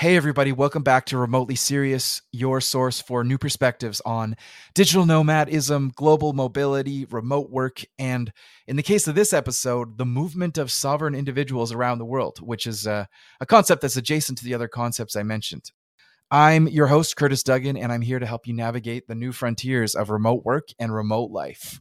Hey, everybody, welcome back to Remotely Serious, your source for new perspectives on digital nomadism, global mobility, remote work, and in the case of this episode, the movement of sovereign individuals around the world, which is a, a concept that's adjacent to the other concepts I mentioned. I'm your host, Curtis Duggan, and I'm here to help you navigate the new frontiers of remote work and remote life.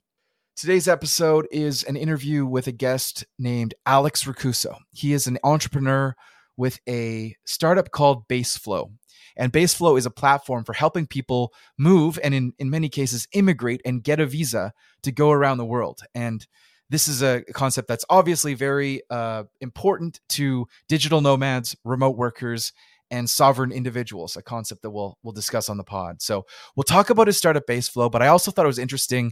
Today's episode is an interview with a guest named Alex Recouso. He is an entrepreneur with a startup called Baseflow. And Baseflow is a platform for helping people move and, in, in many cases, immigrate and get a visa to go around the world. And this is a concept that's obviously very uh, important to digital nomads, remote workers, and sovereign individuals, a concept that we'll we'll discuss on the pod. So we'll talk about his startup Baseflow, but I also thought it was interesting.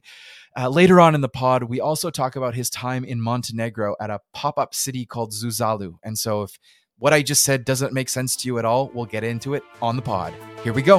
Uh, later on in the pod, we also talk about his time in Montenegro at a pop up city called Zuzalu. And so if what I just said doesn't make sense to you at all, we'll get into it on the pod. Here we go.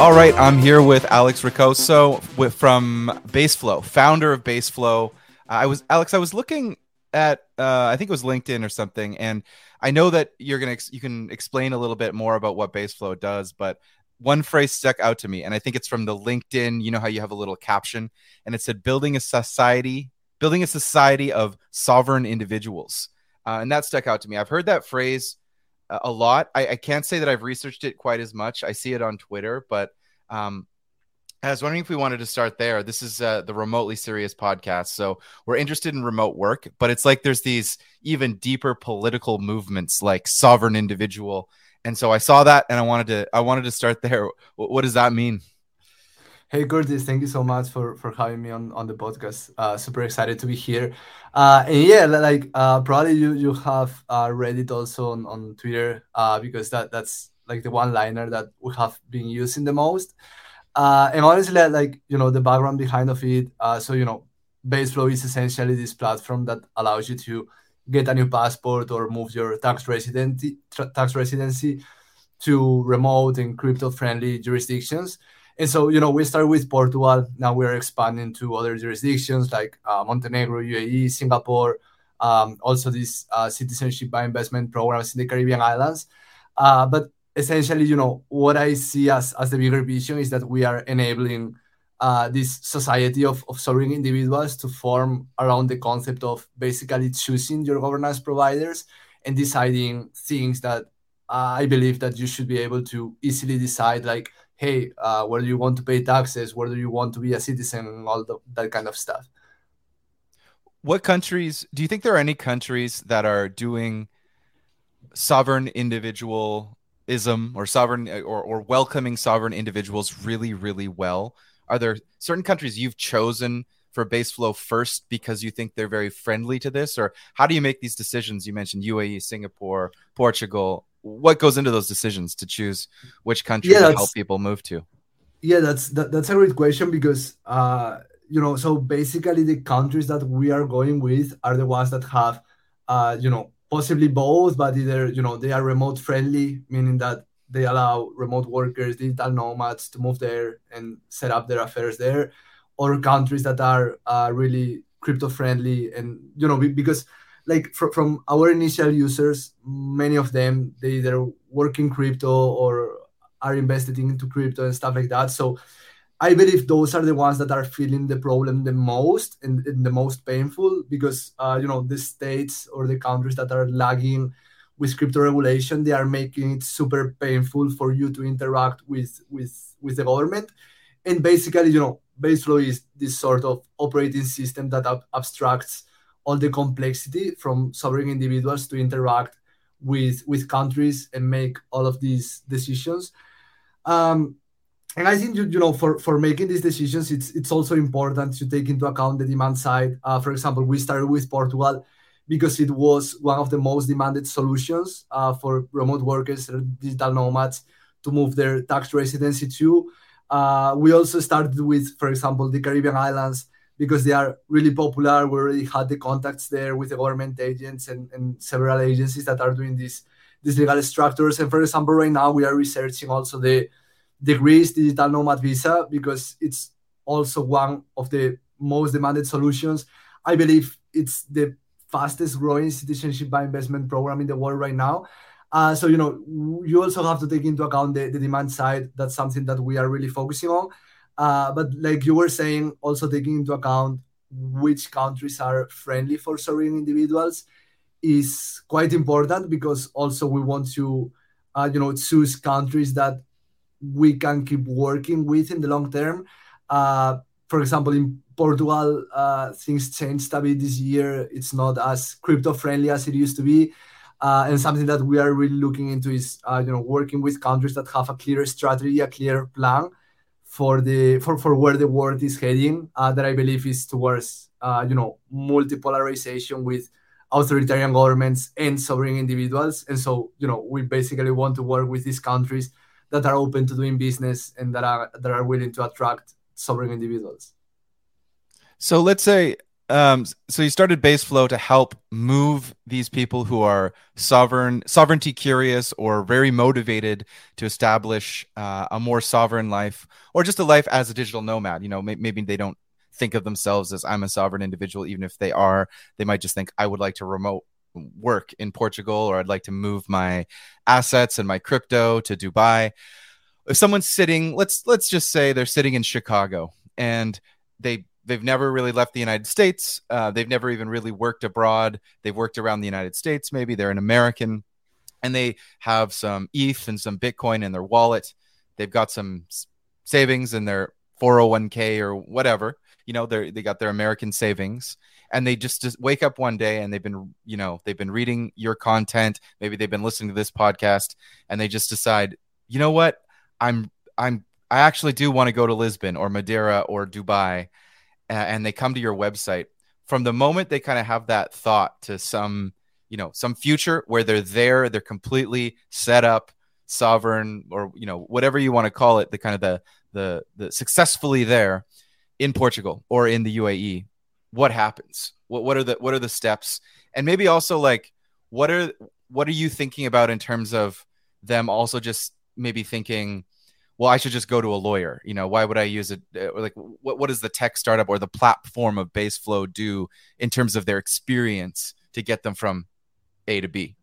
All right, I'm here with Alex Recouso with, from Baseflow, founder of Baseflow. I was Alex. I was looking at uh, I think it was LinkedIn or something, and I know that you're gonna you can explain a little bit more about what Baseflow does, but one phrase stuck out to me, and I think it's from the LinkedIn. You know how you have a little caption, and it said "building a society, building a society of sovereign individuals," uh, and that stuck out to me. I've heard that phrase a, a lot. I, I, can't say that I've researched it quite as much. I see it on Twitter, but um, I was wondering if we wanted to start there. This is uh, the remotely serious podcast, so we're interested in remote work, but it's like there's these even deeper political movements, like sovereign individual and so I saw that, and I wanted to I wanted to start there. What, what does that mean? Hey Curtis, thank you so much for for having me on on the podcast. Uh, super excited to be here. Uh, and yeah, like uh, probably you you have uh, read it also on, on Twitter uh, because that that's like the one liner that we have been using the most. Uh, and honestly, like you know the background behind of it. Uh, so you know, Baseflow is essentially this platform that allows you to get a new passport or move your tax residency tax residency to remote and crypto friendly jurisdictions. And so, you know, we started with Portugal. Now we're expanding to other jurisdictions like uh, Montenegro, UAE, Singapore, um, also these uh, citizenship by investment programs in the Caribbean islands. Uh, but essentially, you know, what I see as, as the bigger vision is that we are enabling uh, this society of, of sovereign individuals to form around the concept of basically choosing your governance providers and deciding things that uh, I believe that you should be able to easily decide, like, hey, uh, where do you want to pay taxes? Where do you want to be a citizen? And all the, that kind of stuff. What countries do you think there are any countries that are doing sovereign individualism or sovereign or, or welcoming sovereign individuals really, really well? Are there certain countries you've chosen for Baseflow first because you think they're very friendly to this, or how do you make these decisions? You mentioned UAE, Singapore, Portugal. What goes into those decisions to choose which country yeah, to help people move to? Yeah, that's that, that's a great question because uh, you know, so basically the countries that we are going with are the ones that have uh, you know, possibly both, but either you know they are remote friendly, meaning that they allow remote workers, digital nomads to move there and set up their affairs there, or countries that are uh, really crypto friendly. And you know, because like fr- from our initial users, many of them they either work in crypto or are invested into crypto and stuff like that. So I believe those are the ones that are feeling the problem the most and, and the most painful because uh, you know the states or the countries that are lagging with crypto regulation they are making it super painful for you to interact with with with the government. And basically you know baseflow is this sort of operating system that ab- abstracts all the complexity from sovereign individuals to interact with with countries and make all of these decisions. Um, and I think you, you know for, for making these decisions, it's it's also important to take into account the demand side. Uh, for example, we started with Portugal because it was one of the most demanded solutions uh, for remote workers, digital nomads, to move their tax residency to. Uh, we also started with, for example, the Caribbean islands because they are really popular. We already had the contacts there with the government agents and, and several agencies that are doing these these legal structures. And for example, right now we are researching also the the Greece digital nomad visa because it's also one of the most demanded solutions. I believe it's the fastest growing citizenship by investment program in the world right now. Uh, so you know, you also have to take into account the, the demand side. That's something that we are really focusing on. Uh, but like you were saying, also taking into account which countries are friendly for sovereign individuals is quite important because also we want to, uh, you know, choose countries that we can keep working with in the long term. Uh, for example, in Portugal, uh, things changed a bit this year. It's not as crypto friendly as it used to be. Uh, and something that we are really looking into is uh, you know working with countries that have a clear strategy, a clear plan for the for, for where the world is heading. Uh, that I believe is towards uh, you know multipolarization with authoritarian governments and sovereign individuals. And so you know we basically want to work with these countries that are open to doing business and that are that are willing to attract sovereign individuals. So let's say um, so you started Baseflow to help move these people who are sovereign, sovereignty curious, or very motivated to establish uh, a more sovereign life, or just a life as a digital nomad. You know, may- maybe they don't think of themselves as I'm a sovereign individual, even if they are. They might just think I would like to remote work in Portugal, or I'd like to move my assets and my crypto to Dubai. If someone's sitting, let's let's just say they're sitting in Chicago and they they've never really left the United States. Uh, they've never even really worked abroad. They've worked around the United States. Maybe they're an American, and they have some ETH and some Bitcoin in their wallet. They've got some savings in their 401k or whatever. You know, they they got their American savings, and they just, just wake up one day and they've been, you know, they've been reading your content. Maybe they've been listening to this podcast, and they just decide, you know what, I'm I'm I actually do want to go to Lisbon or Madeira or Dubai and they come to your website from the moment they kind of have that thought to some you know some future where they're there they're completely set up sovereign or you know whatever you want to call it the kind of the the the successfully there in Portugal or in the UAE what happens? What what are the what are the steps? And maybe also like what are what are you thinking about in terms of them also just maybe thinking well, I should just go to a lawyer. You know, why would I use it? Uh, like, what what does the tech startup or the platform of Baseflow do in terms of their experience to get them from A to B?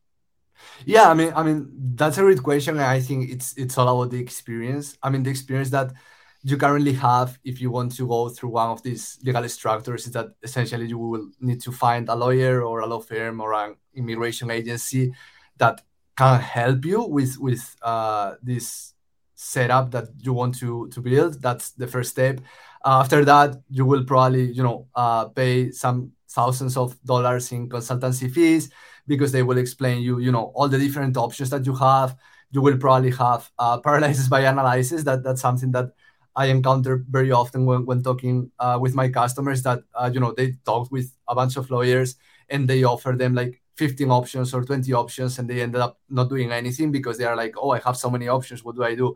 Yeah, I mean, I mean that's a great question. I think it's it's all about the experience. I mean, the experience that you currently have if you want to go through one of these legal structures is that essentially you will need to find a lawyer or a law firm or an immigration agency that can help you with with uh, this setup that you want to to build. That's the first step. Uh, after that, you will probably you know uh, pay some thousands of dollars in consultancy fees because they will explain you you know all the different options that you have. You will probably have uh, paralysis by analysis. That that's something that I encounter very often when, when talking uh, with my customers that uh, you know they talk with a bunch of lawyers and they offer them like 15 options or 20 options and they ended up not doing anything because they are like oh i have so many options. What do i do?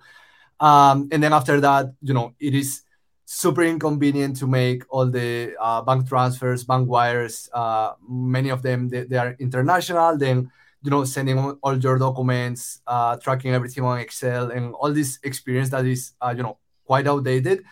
Um, and then after that you know it is super inconvenient to make all the uh, bank transfers bank wires uh, many of them they, they, are international then you know sending all your documents uh, tracking everything on excel and all this experience that is uh, you know quite outdated.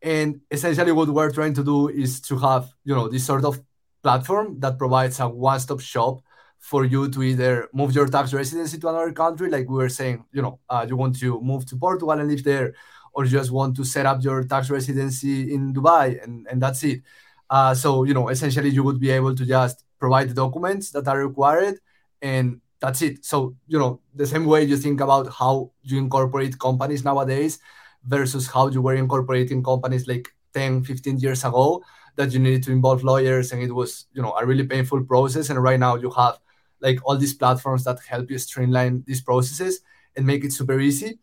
And essentially what we're trying to do is to have you know this sort of platform that provides a one-stop shop for you to either move your tax residency to another country, like we were saying, you know, uh, you want to move to Portugal and live there, or you just want to set up your tax residency in Dubai, and, and that's it. Uh, so, you know, essentially you would be able to just provide the documents that are required, and that's it. So, you know, the same way you think about how you incorporate companies nowadays versus how you were incorporating companies like 10, 15 years ago, that you needed to involve lawyers and it was, you know, a really painful process. And right now you have like all these platforms that help you streamline these processes and make it super easy.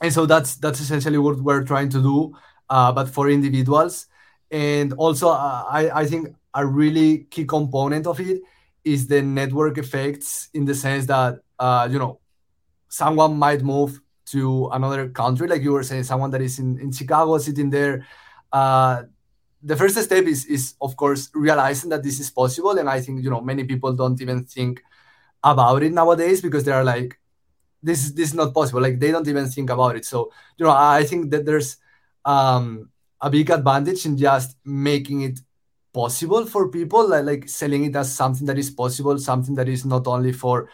And so that's that's essentially what we're trying to do, uh, but for individuals. And also, uh, I I think a really key component of it is the network effects in the sense that uh, you know someone might move to another country, like you were saying, someone that is in, in Chicago sitting there. Uh, the first step is is of course realizing that this is possible. And i think you know many people don't even think about it nowadays because they are like this is this is not possible. Like they don't even think about it. So you know i think that there's um a big advantage in just making it possible for people, like, like selling it as something that is possible, something that is not only for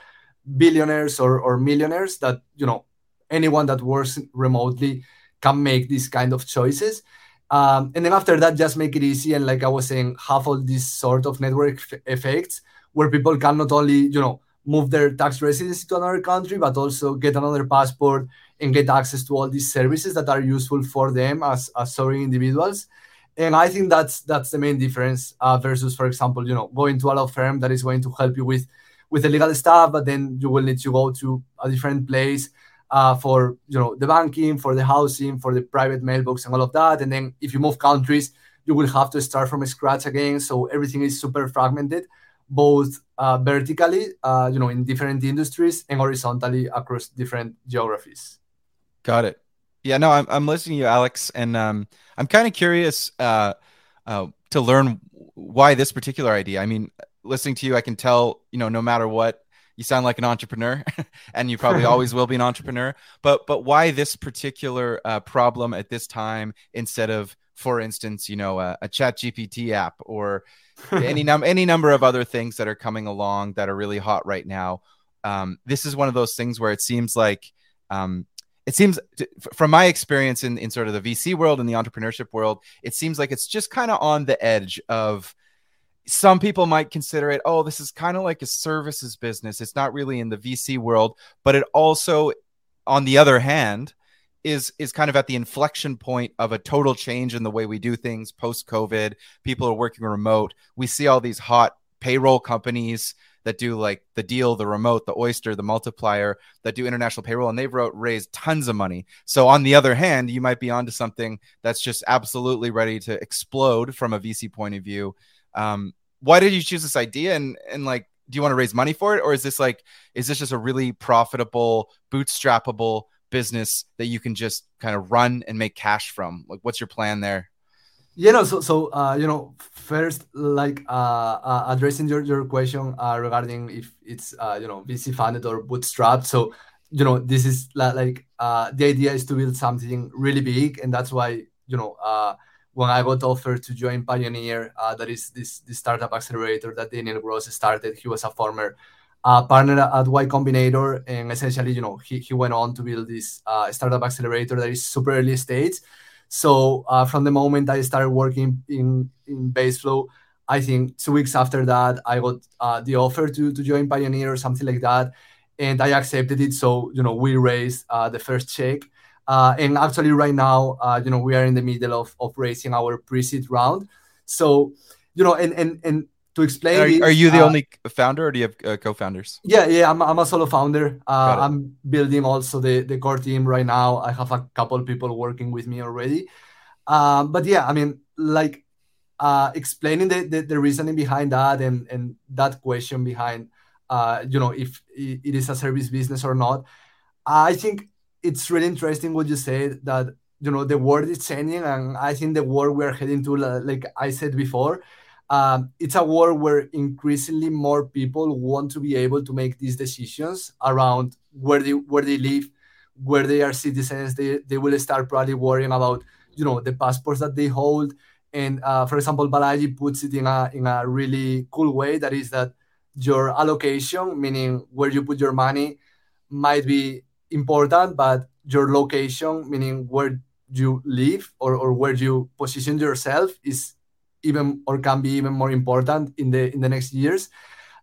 billionaires or, or millionaires, that, you know, anyone that works remotely can make these kind of choices. Um, and then after that, just make it easy. And like I was saying, have all these sort of network f- effects where people can not only, you know, move their tax residency to another country, but also get another passport and get access to all these services that are useful for them as, as sovereign individuals. And I think that's that's the main difference uh, versus, for example, you know, going to a law firm that is going to help you with with the legal stuff, but then you will need to go to a different place uh, for you know the banking, for the housing, for the private mailbox, and all of that. And then if you move countries, you will have to start from scratch again. So everything is super fragmented, both uh, vertically, uh, you know, in different industries, and horizontally across different geographies. Got it. Yeah, no, I'm I'm listening to you, Alex, and um, I'm kind of curious uh, uh, to learn why this particular idea. I mean, listening to you, I can tell, you know, no matter what you sound like an entrepreneur and you probably always will be an entrepreneur. But but why this particular uh, problem at this time instead of for instance you know a, a chat gpt app or any num any number of other things that are coming along that are really hot right now? Um, this is one of those things where it seems like um, it seems from my experience in, in sort of the vc world and the entrepreneurship world it seems like it's just kind of on the edge of some people might consider it, oh, this is kind of like a services business. It's not really in the VC world, but it also, on the other hand, is is kind of at the inflection point of a total change in the way we do things post COVID. People are working remote. We see all these hot payroll companies that do like the Deel, the remote, the oyster, the multiplier that do international payroll, and they've wrote, raised tons of money. So on the other hand, you might be onto something that's just absolutely ready to explode from a VC point of view. Um, why did you choose this idea? And and like do you want to raise money for it? Or is this like is this just a really profitable bootstrappable business that you can just kind of run and make cash from? Like what's your plan there? You know so so uh, you know first like uh, uh, addressing your, your question uh, regarding if it's uh, you know vc funded or bootstrapped. So you know this is like uh, the idea is to build something really big. And that's why you know when I got offered to join Pioneer, uh, that is this, this startup accelerator that Daniel Gross started. He was a former uh, partner at Y Combinator, and essentially, you know, he, he went on to build this uh, startup accelerator that is super early stage. So uh, from the moment I started working in in Baseflow, I think two weeks after that, I got uh, the offer to to join Pioneer or something like that, and I accepted it. So you know, we raised uh, the first check. Uh, and actually, right now, uh, you know, we are in the middle of, of raising our pre-seed round. So, you know, and and and to explain, are, this, are you the uh, only founder, or do you have uh, co-founders? Yeah, yeah, I'm, I'm a solo founder. Uh, I'm building also the the core team right now. I have a couple people working with me already. Um, but yeah, I mean, like uh, explaining the, the, the reasoning behind that and and that question behind, you know, if it is a service business or not. I think it's really interesting what you said that you know the world is changing and i think the world we're heading to like i said before um, it's a world where increasingly more people want to be able to make these decisions around where they where they live where they are citizens. They, they will start probably worrying about you know the passports that they hold. And uh, for example balaji puts it in a in a really cool way that is that your allocation meaning where you put your money might be important, but your location, meaning where you live or, or where you position yourself, is even or can be even more important in the in the next years.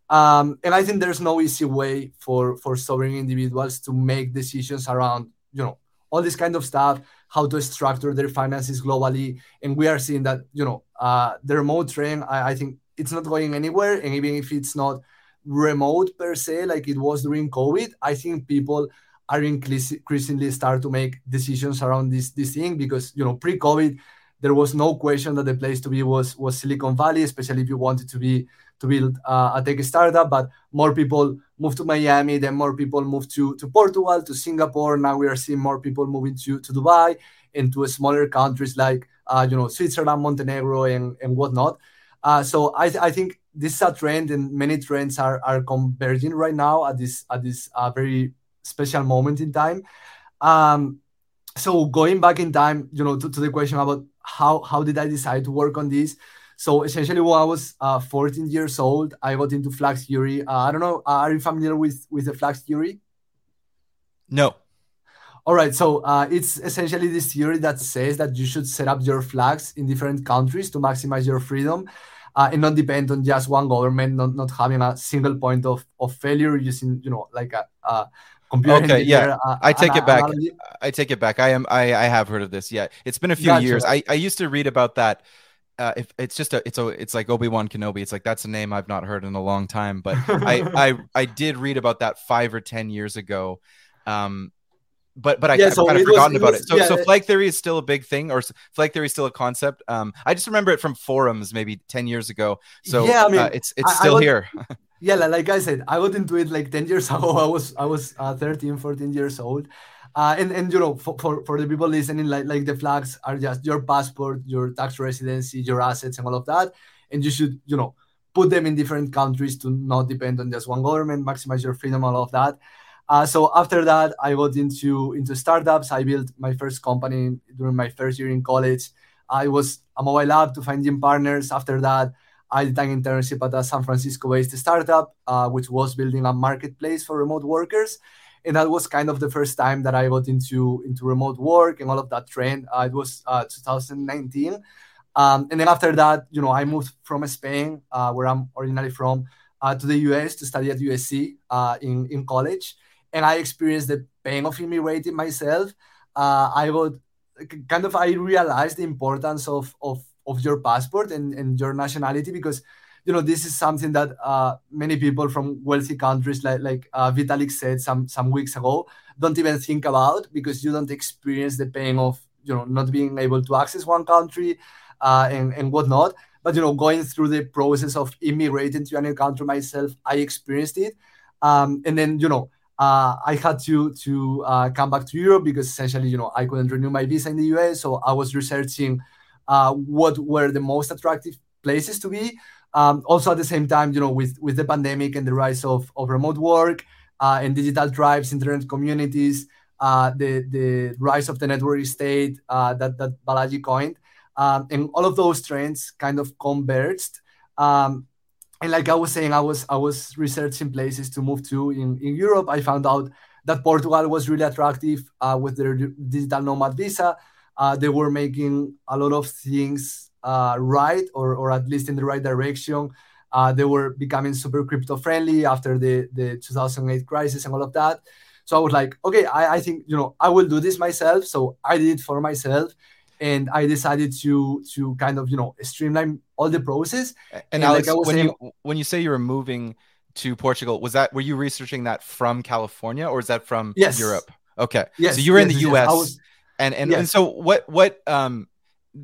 Um, and I think there's no easy way for for sovereign individuals to make decisions around you know all this kind of stuff, how to structure their finances globally. And we are seeing that you know uh, the remote trend. I, I think it's not going anywhere, and even if it's not remote per se like it was during COVID, I think people are increasingly start to make decisions around this this thing because you know pre-COVID there was no question that the place to be was was Silicon Valley, especially if you wanted to be to build uh, a tech startup. But more people moved to Miami, then more people moved to to Portugal, to Singapore. Now we are seeing more people moving to to Dubai and to smaller countries like uh, you know Switzerland, Montenegro, and and whatnot. Uh, so I, th- I think this is a trend, and many trends are are converging right now at this at this uh, very special moment in time. Um, so going back in time, you know, to, to the question about how how did I decide to work on this? So essentially, when I was uh, 14 years old, I got into flag theory. Uh, I don't know. Uh, are you familiar with with the flag theory? No. All right. So uh, it's essentially this theory that says that you should set up your flags in different countries to maximize your freedom. Uh, and not depend on just one government, not, not having a single point of, of failure using, you know, like a, a okay yeah uh, i take it back analogy. i take it back i am i i have heard of this yeah it's been a few gotcha. years i i used to read about that uh, if it's just a it's a it's like obi-wan kenobi it's like that's a name i've not heard in a long time but i i i did read about that five or ten years ago um but but I, yeah, so kind of forgotten was, about it. So yeah, so flag theory is still a big thing, or flag theory is still a concept. Um, I just remember it from forums maybe ten years ago. So yeah, I mean, uh, it's it's I, still I would, here. yeah like i said i got into it like 10 years ago. I was i was uh, 13 14 years old. Uh, and and you know for, for, for the people listening like like the flags are just your passport your tax residency your assets and all of that. And you should you know put them in different countries to not depend on just one government maximize your freedom all of that. Uh, so after that i got into into startups. I built my first company during my first year in college. I was a mobile app to finding partners. After that I did an internship at a San Francisco-based startup, uh, which was building a marketplace for remote workers, and that was kind of the first time that I got into into remote work and all of that trend. Uh, it was uh, 2019, um, and then after that, you know, I moved from Spain, uh, where I'm originally from, uh, to the US to study at USC uh, in in college, and I experienced the pain of immigrating myself. I got kind of I realized the importance of of of your passport and, and your nationality because you know this is something that uh, many people from wealthy countries like like uh, Vitalik said some some weeks ago don't even think about because you don't experience the pain of you know not being able to access one country uh, and and whatnot. But you know going through the process of immigrating to another country myself, I experienced it, um, and then you know. Uh, I had to to uh, come back to Europe because essentially, you know, I couldn't renew my visa in the US. So I was researching uh, what were the most attractive places to be. Um, also, at the same time, you know, with with the pandemic and the rise of, of remote work uh, and digital tribes, internet communities, uh, the the rise of the network state uh, that that Balaji coined, um, and all of those trends kind of converged. Um, and like I was saying, I was I was researching places to move to in, in Europe. I found out that Portugal was really attractive uh, with their digital nomad visa uh, they were making a lot of things uh, right or, or at least in the right direction. Uh, they were becoming super crypto friendly after the, the 2008 crisis and all of that. So I was like, okay, I, I think, you know, I will do this myself. So I did it for myself and I decided to to kind of you know streamline all the process. And, and Alex, like when saying, you when you say you were moving to Portugal, was that were you researching that from California or is that from yes. Europe? Okay, yes, so you were yes, in the U.S. And and, yes. and so what what um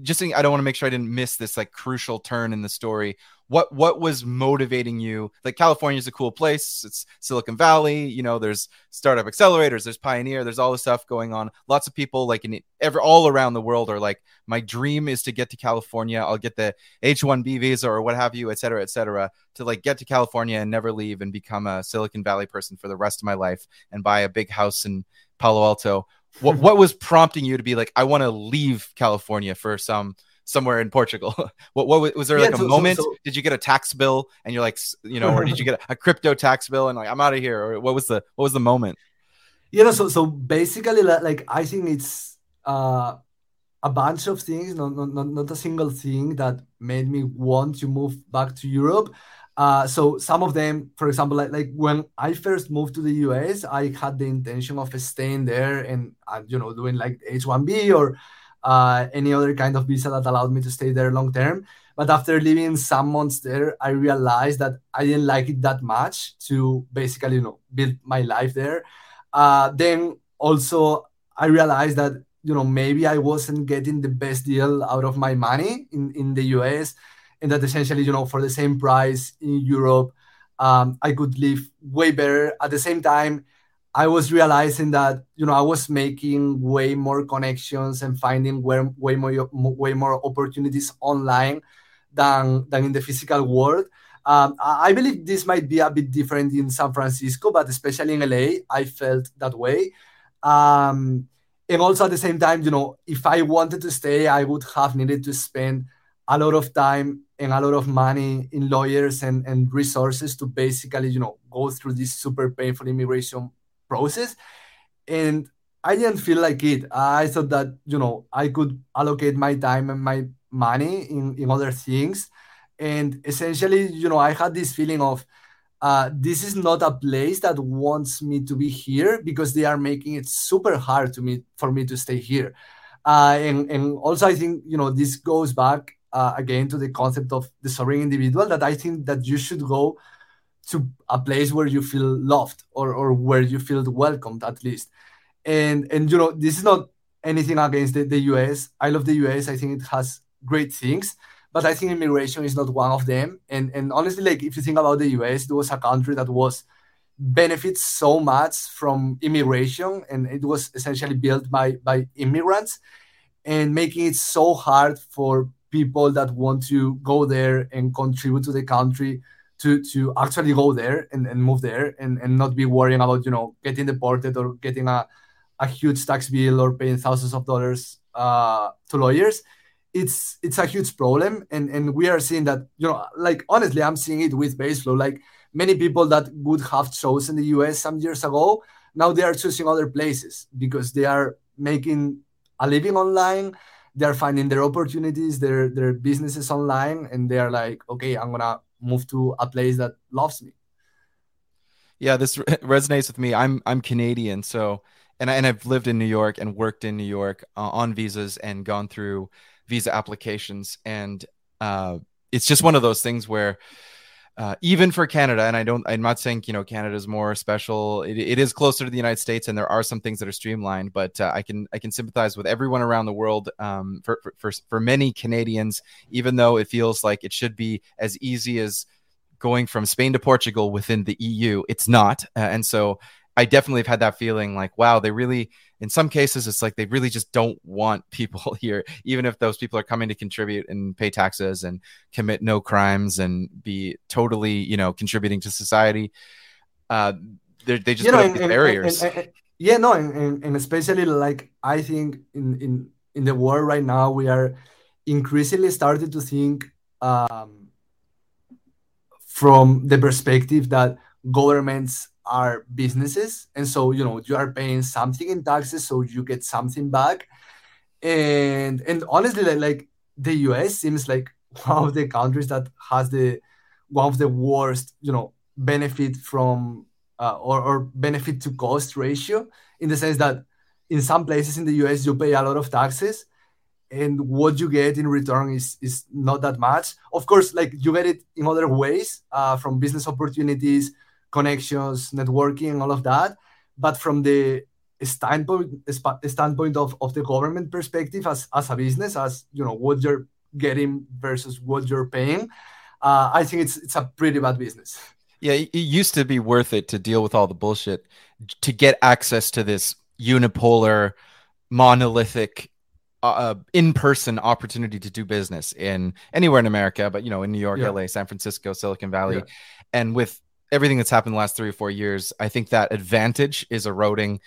just saying I don't want to make sure I didn't miss this like crucial turn in the story. What what was motivating you? Like California is a cool place. It's Silicon Valley. You know, there's startup accelerators. There's Pioneer. There's all this stuff going on. Lots of people like in ever all around the world are like, my dream is to get to California. I'll get the H-1B visa or what have you, et cetera, et cetera, to like get to California and never leave and become a Silicon Valley person for the rest of my life and buy a big house in Palo Alto what what was prompting you to be like, I want to leave California for some somewhere in Portugal? what what was there yeah, like so, a moment? So, so, did you get a tax bill and you're like, you know, or did you get a, crypto tax bill and like I'm out of here? Or what was the what was the moment? You know, so so basically, like I think it's uh, a bunch of things, not, not not a single thing that made me want to move back to Europe. Uh, so some of them, for example, like, like when I first moved to the US, I had the intention of staying there and uh, you know doing like H1B or uh, any other kind of visa that allowed me to stay there long term. But after living some months there, I realized that I didn't like it that much to basically you know build my life there. Uh, then also I realized that you know maybe I wasn't getting the best deal out of my money in in the US and that essentially, you know, for the same price in Europe, um, I could live way better. At the same time, I was realizing that you know I was making way more connections and finding way, way more way more opportunities online than than in the physical world. Um, I believe this might be a bit different in San Francisco, but especially in LA, I felt that way. Um, and also at the same time, you know, if I wanted to stay, I would have needed to spend a lot of time and a lot of money in lawyers and, and resources to basically, you know, go through this super painful immigration process. And I didn't feel like it. I thought that, you know, I could allocate my time and my money in, in other things. And essentially, you know, I had this feeling of uh, this is not a place that wants me to be here because they are making it super hard to me for me to stay here. Uh, and, and also, I think, you know, this goes back uh, again to the concept of the sovereign individual that I think that you should go to a place where you feel loved or, or where you feel welcomed at least. And and you know, this is not anything against the, the US. I love the US. I think it has great things, but I think immigration is not one of them. And and honestly, like if you think about the US, it was a country that was benefits so much from immigration and it was essentially built by by immigrants and making it so hard for people that want to go there and contribute to the country to to actually go there and, and move there and, and not be worrying about you know getting deported or getting a, a huge tax bill or paying thousands of dollars uh, to lawyers. It's it's a huge problem and and we are seeing that you know like honestly i'm seeing it with baseflow like many people that would have chosen the us some years ago now they are choosing other places because they are making a living online they're finding their opportunities, their their businesses online, and they are like, okay, I'm gonna move to a place that loves me. Yeah, this re- resonates with me. I'm I'm Canadian, so and I, and I've lived in New York and worked in New York uh, on visas and gone through visa applications, and uh, it's just one of those things where uh, even for Canada, and I don't, I'm not saying you know Canada is more special. It, it is closer to the United States, and there are some things that are streamlined. But uh, I can I can sympathize with everyone around the world. Um, for, for for many Canadians, even though it feels like it should be as easy as going from Spain to Portugal within the EU, it's not. Uh, and so I definitely have had that feeling like, wow, they really, in some cases, it's like they really just don't want people here, even if those people are coming to contribute and pay taxes and commit no crimes and be totally, you know, contributing to society. Uh, they just you know, and, barriers. And, and, yeah, no, and, and especially like I think in in in the world right now, we are increasingly starting to think um, from the perspective that governments are businesses and so you know you are paying something in taxes so you get something back. And and honestly like, like the us seems like one of the countries that has the one of the worst you know benefit from uh, or, or benefit to cost ratio in the sense that in some places in the us you pay a lot of taxes and what you get in return is is not that much. Of course like you get it in other ways uh, from business opportunities connections, networking, all of that. But from the standpoint standpoint of, of the government perspective as, as a business, as you know, what you're getting versus what you're paying, uh, I think it's it's a pretty bad business. Yeah, it used to be worth it to deal with all the bullshit to get access to this unipolar, monolithic uh, in-person opportunity to do business in anywhere in America, but you know, in New York, yeah. LA, San Francisco, Silicon Valley, yeah. and with everything that's happened the last three or four years, I think that advantage is eroding.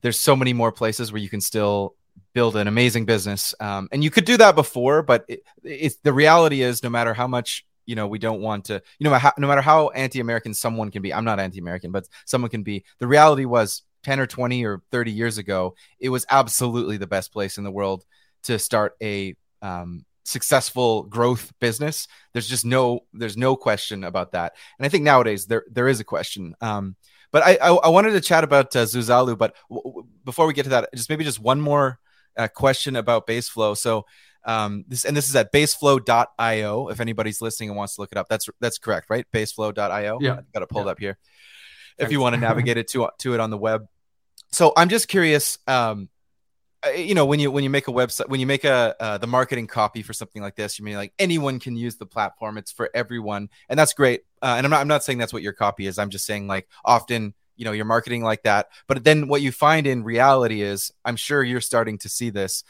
There's so many more places where you can still build an amazing business, um, and you could do that before. But it, it's the reality is, no matter how much you know, we don't want to, you know, no matter how anti-American someone can be. I'm not anti-American, but someone can be. The reality was 10 or 20 or 30 years ago, it was absolutely the best place in the world to start a um, successful growth business. There's just no there's no question about that. And I think nowadays there there is a question. Um, but I, I, I wanted to chat about uh, Zuzalu. But w- w- before we get to that, just maybe just one more uh, question about Baseflow. So um, this and this is at baseflow.io. If anybody's listening and wants to look it up, that's that's correct, right? Baseflow.io. Yeah, got it pulled yeah. up here. If you want to navigate it to to it on the web. So I'm just curious. Um, you know when you when you make a website when you make a uh, the marketing copy for something like this you mean like anyone can use the platform. It's for everyone. And that's great. Uh, and I'm not I'm not saying that's what your copy is. I'm just saying like often you know you're marketing like that. But then what you find in reality is I'm sure you're starting to see this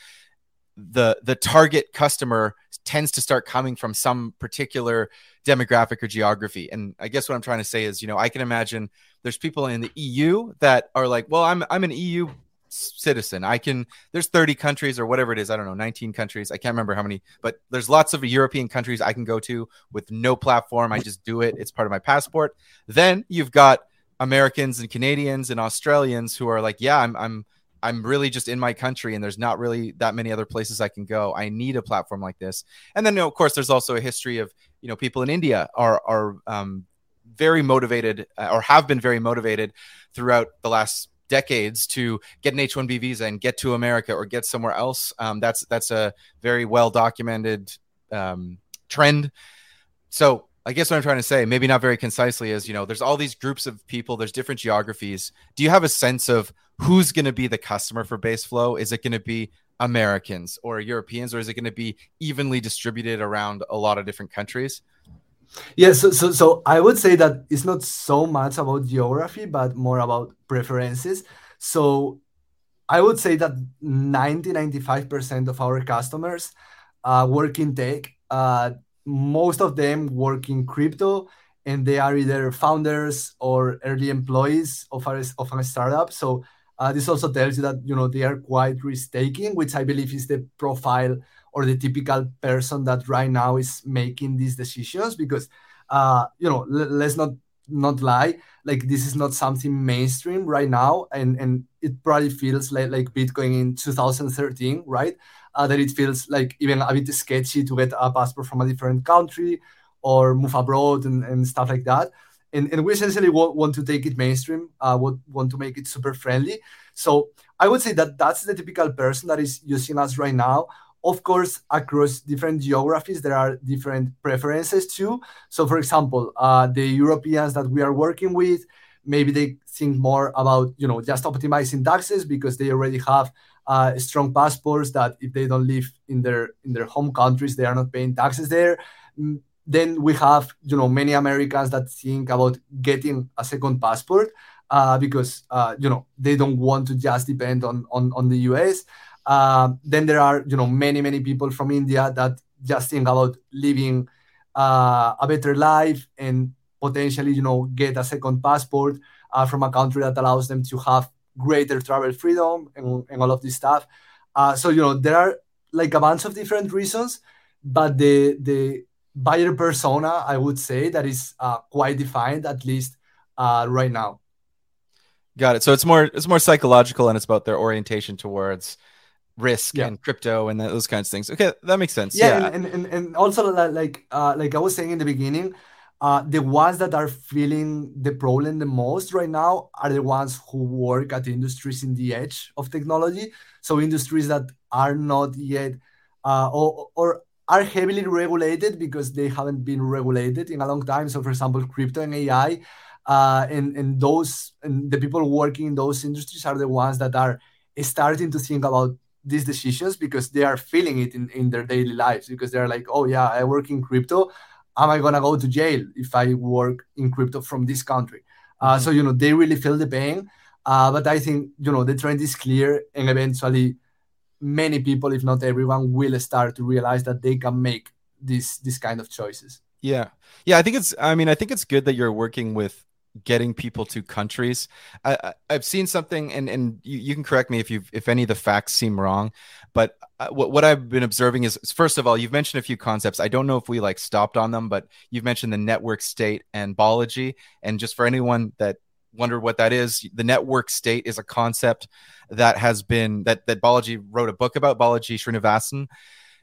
the the target customer tends to start coming from some particular demographic or geography. And I guess what I'm trying to say is you know I can imagine there's people in the EU that are like well I'm I'm an EU citizen. I can there's 30 countries or whatever it is, I don't know, 19 countries. I can't remember how many, but there's lots of European countries I can go to with no platform. I just do it. It's part of my passport. Then you've got Americans and Canadians and Australians who are like, yeah, I'm I'm I'm really just in my country and there's not really that many other places I can go. I need a platform like this. And then, of course, there's also a history of, you know, people in India are, are um, very motivated uh, or have been very motivated throughout the last decades to get an H-1B visa and get to America or get somewhere else. Um, that's that's a very well documented um, trend. So I guess what I'm trying to say, maybe not very concisely, is you know, there's all these groups of people, there's different geographies. Do you have a sense of who's going to be the customer for Baseflow? Is it going to be Americans or Europeans, or is it going to be evenly distributed around a lot of different countries? Yeah, so, so so I would say that it's not so much about geography, but more about preferences. So I would say that 90 95% of our customers uh, work in tech. Uh, most of them work in crypto and they are either founders or early employees of of a startup. So uh, this also tells you that you know they are quite risk taking, which I believe is the profile or the typical person that right now is making these decisions. Because uh, you know, l- let's not not lie, like this is not something mainstream right now, and and it probably feels like like Bitcoin in 2013, right? Uh, that it feels like even a bit sketchy to get a passport from a different country or move abroad and, and stuff like that and, and we essentially want, want to take it mainstream uh, want, want to make it super friendly so i would say that that's the typical person that is using us right now of course across different geographies there are different preferences too so for example uh, the europeans that we are working with maybe they think more about you know just optimizing taxes because they already have uh, strong passports that if they don't live in their in their home countries they are not paying taxes there then we have you know many Americans that think about getting a second passport uh, because uh, you know they don't want to just depend on on, on the US. Uh, then there are you know many many people from India that just think about living uh, a better life and potentially you know get a second passport uh, from a country that allows them to have greater travel freedom and, and all of this stuff. Uh, so you know there are like a bunch of different reasons, but the the buyer persona, I would say, that is uh, quite defined, at least uh, right now. Got it. So it's more it's more psychological, and it's about their orientation towards risk yeah. and crypto and those kinds of things. Okay, that makes sense. Yeah, yeah. And, and and also like uh, like I was saying in the beginning, uh, the ones that are feeling the problem the most right now are the ones who work at industries in the edge of technology. So industries that are not yet uh, or, or are heavily regulated because they haven't been regulated in a long time. So, for example, crypto and AI, uh, and and those and the people working in those industries are the ones that are starting to think about these decisions because they are feeling it in, in their daily lives because they're like, oh yeah, I work in crypto. Am I gonna go to jail if I work in crypto from this country? Uh, mm-hmm. So you know they really feel the pain. Uh, but I think you know the trend is clear, and eventually many people, if not everyone, will start to realize that they can make these these kind of choices. Yeah, yeah. I think it's. I mean, I think it's good that you're working with getting people to countries. I, have seen something, and and you, you, can correct me if you if any of the facts seem wrong, but uh, what what I've been observing is first of all, you've mentioned a few concepts. I don't know if we like stopped on them, but you've mentioned the network state and Balaji. And just for anyone that wonder what that is, the network state is a concept that has been that that Balaji wrote a book about. Balaji Srinivasan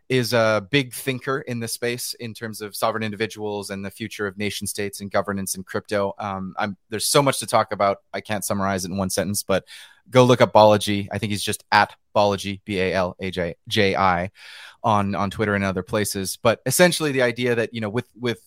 is a big thinker in this space in terms of sovereign individuals and the future of nation states and governance and crypto. Um, there's so much to talk about. I can't summarize it in one sentence, but go look up Balaji. I think he's just at Balaji, B A L A J J I, on on Twitter and other places. But essentially, the idea that you know with with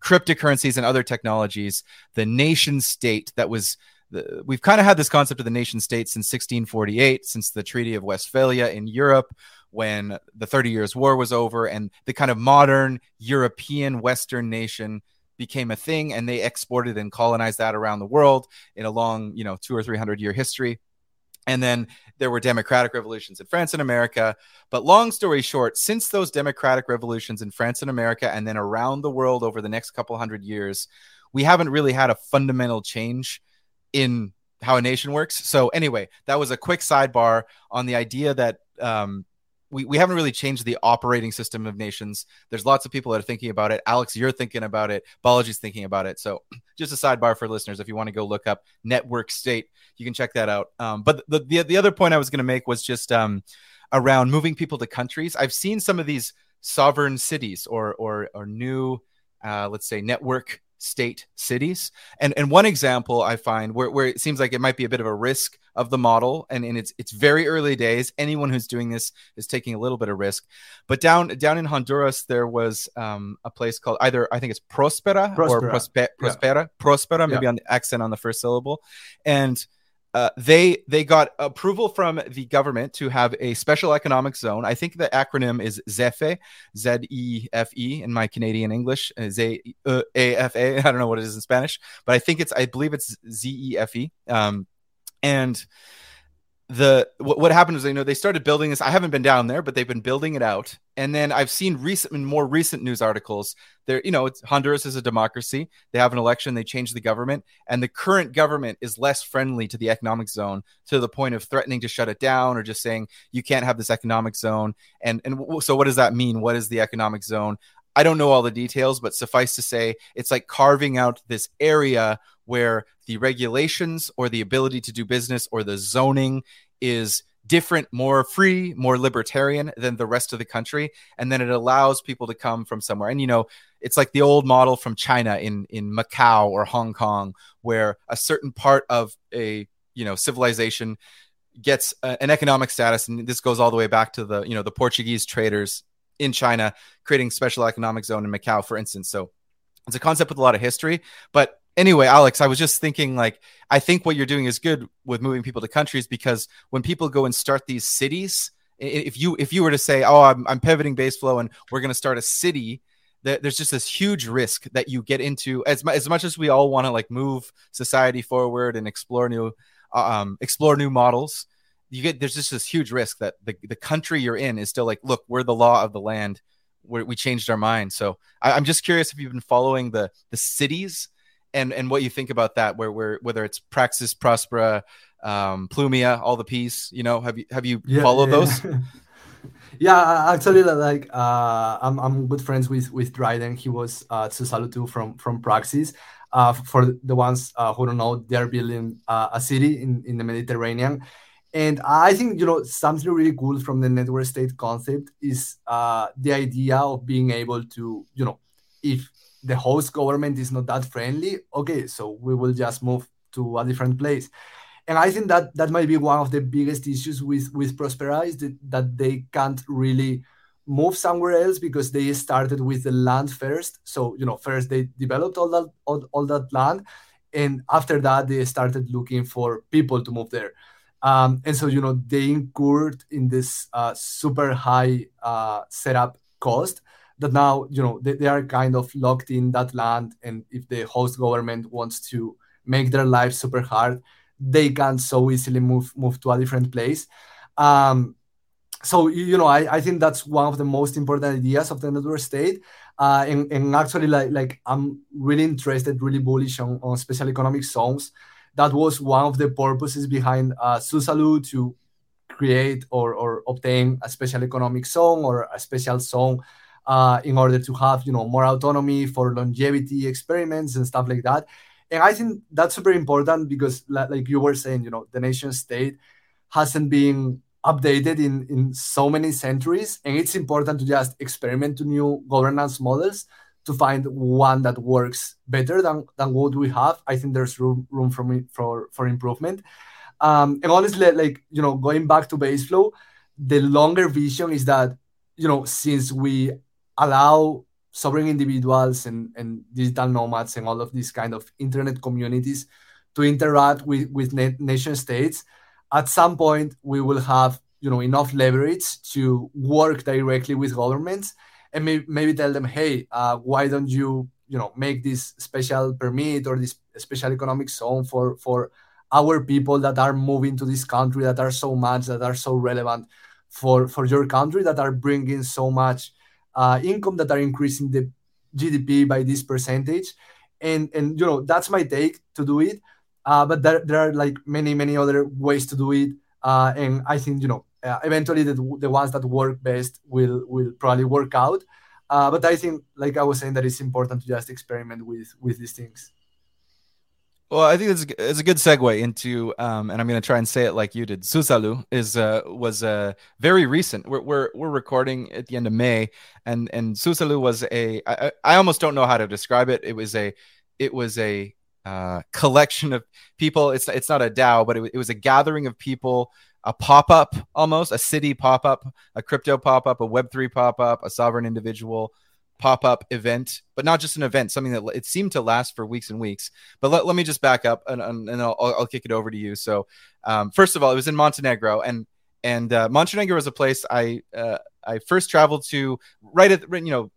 cryptocurrencies and other technologies, the nation state that was the, we've kind of had this concept of the nation state since 1648, since the Treaty of Westphalia in Europe, when the Thirty Years' War was over, and the kind of modern European Western nation became a thing, and they exported and colonized that around the world in a long, you know, two or three hundred year history. And then there were democratic revolutions in France and America. But long story short, since those democratic revolutions in France and America, and then around the world over the next couple hundred years, we haven't really had a fundamental change in how a nation works. So anyway, that was a quick sidebar on the idea that um, we, we haven't really changed the operating system of nations. There's lots of people that are thinking about it. Alex, you're thinking about it. Balaji's thinking about it. So just a sidebar for listeners, if you want to go look up network state, you can check that out. Um, but the, the, the other point I was going to make was just um, around moving people to countries. I've seen some of these sovereign cities or, or, or new, uh, let's say network state cities. And and one example I find where, where it seems like it might be a bit of a risk of the model, and, and it's it's very early days. Anyone who's doing this is taking a little bit of risk. But down down in Honduras, there was um, a place called either I think it's Prospera, Prospera. or Prospe- Prospera, yeah. Prospera, maybe yeah. on the accent on the first syllable, and uh, they they got approval from the government to have a special economic zone. I think the acronym is ZEFE, Z E F E in my Canadian English, uh, Z E F A. I don't know what it is in Spanish, but I think it's I believe it's Z E F E. Um, and the what, what happened was you know they started building this i haven't been down there but they've been building it out. And then i've seen recent and more recent news articles there you know honduras is a democracy. They have an election they change the government and the current government is less friendly to the economic zone to the point of threatening to shut it down or just saying you can't have this economic zone. And and so what does that mean? What is the economic zone? I don't know all the details, but suffice to say, it's like carving out this area where the regulations or the ability to do business or the zoning is different, more free, more libertarian than the rest of the country. And then it allows people to come from somewhere. And, you know, it's like the old model from China in, in Macau or Hong Kong, where a certain part of a, you know, civilization gets a, an economic status. And this goes all the way back to the, you know, the Portuguese traders in China creating special economic zone in Macau, for instance. So it's a concept with a lot of history, but anyway, Alex, I was just thinking like I think what you're doing is good with moving people to countries because when people go and start these cities, if you if you were to say, "Oh, I'm, I'm pivoting Baseflow and we're going to start a city," that there's just this huge risk that you get into. As, as much as we all want to like move society forward and explore new uh, um, explore new models you get there's just this huge risk that the, the country you're in is still like look we're the law of the land. We we changed our mind. So I, am just curious if you've been following the the cities and and what you think about that where where whether it's praxis prospera um plumia all the peace you know have you have you yeah, followed yeah. those? Yeah actually like uh i'm, I'm good friends with with dryden. He was uh too from from praxis. Uh for the ones uh, who don't know they're building uh, a city in in the mediterranean. And I think you know something really cool from the network state concept is uh, the idea of being able to you know if the host government is not that friendly, okay, so we will just move to a different place. And I think that that might be one of the biggest issues with with is that, that they can't really move somewhere else because they started with the land first. So you know, first they developed all that all, all that land, and after that they started looking for people to move there. Um, and so you know they incurred in this uh, super high uh, setup cost that now you know they, they are kind of locked in that land and if the host government wants to make their life super hard they can so easily move move to a different place. Um, so you know I, I think that's one of the most important ideas of the network state. Uh, and, and actually like like i'm really interested really bullish on, on special economic zones. That was one of the purposes behind uh, Zuzalu to create or, or obtain a special economic zone or a special zone uh, in order to have you know more autonomy for longevity experiments and stuff like that. And I think that's super important because, like you were saying, you know, the nation state hasn't been updated in in so many centuries, and it's important to just experiment to new governance models to find one that works better than than what we have. I think there's room room for me for for improvement. Um, and honestly, like you know, going back to Baseflow, the longer vision is that you know since we allow sovereign individuals and, and digital nomads and all of these kind of internet communities to interact with, with nation states at some point we will have you know enough leverage to work directly with governments and maybe, maybe tell them hey uh, why don't you you know make this special permit or this special economic zone for for our people that are moving to this country that are so much that are so relevant for for your country that are bringing so much uh, income that are increasing the GDP by this percentage. And, and you know that's my take to do it. uh, but there, there are like many many other ways to do it uh, and i think you know uh, eventually the, the ones that work best will will probably work out uh, but i think like i was saying that it's important to just experiment with with these things well, I think it's, it's a good segue into, um, and I'm going to try and say it like you did. Zuzalu is uh, was uh, very recent. We're, we're we're recording at the end of May, and and Zuzalu was a. I, I almost don't know how to describe it. It was a it was a uh, collection of people. It's it's not a DAO, but it, it was a gathering of people, a pop up almost, a city pop up, a crypto pop up, a Web three pop up, a sovereign individual pop up event, but not just an event, something that it seemed to last for weeks and weeks. But let, let me just back up and, and, and I'll, I'll, kick it over to you. So, um, first of all, it was in Montenegro, and and uh, Montenegro was a place I uh, I first traveled to right at you know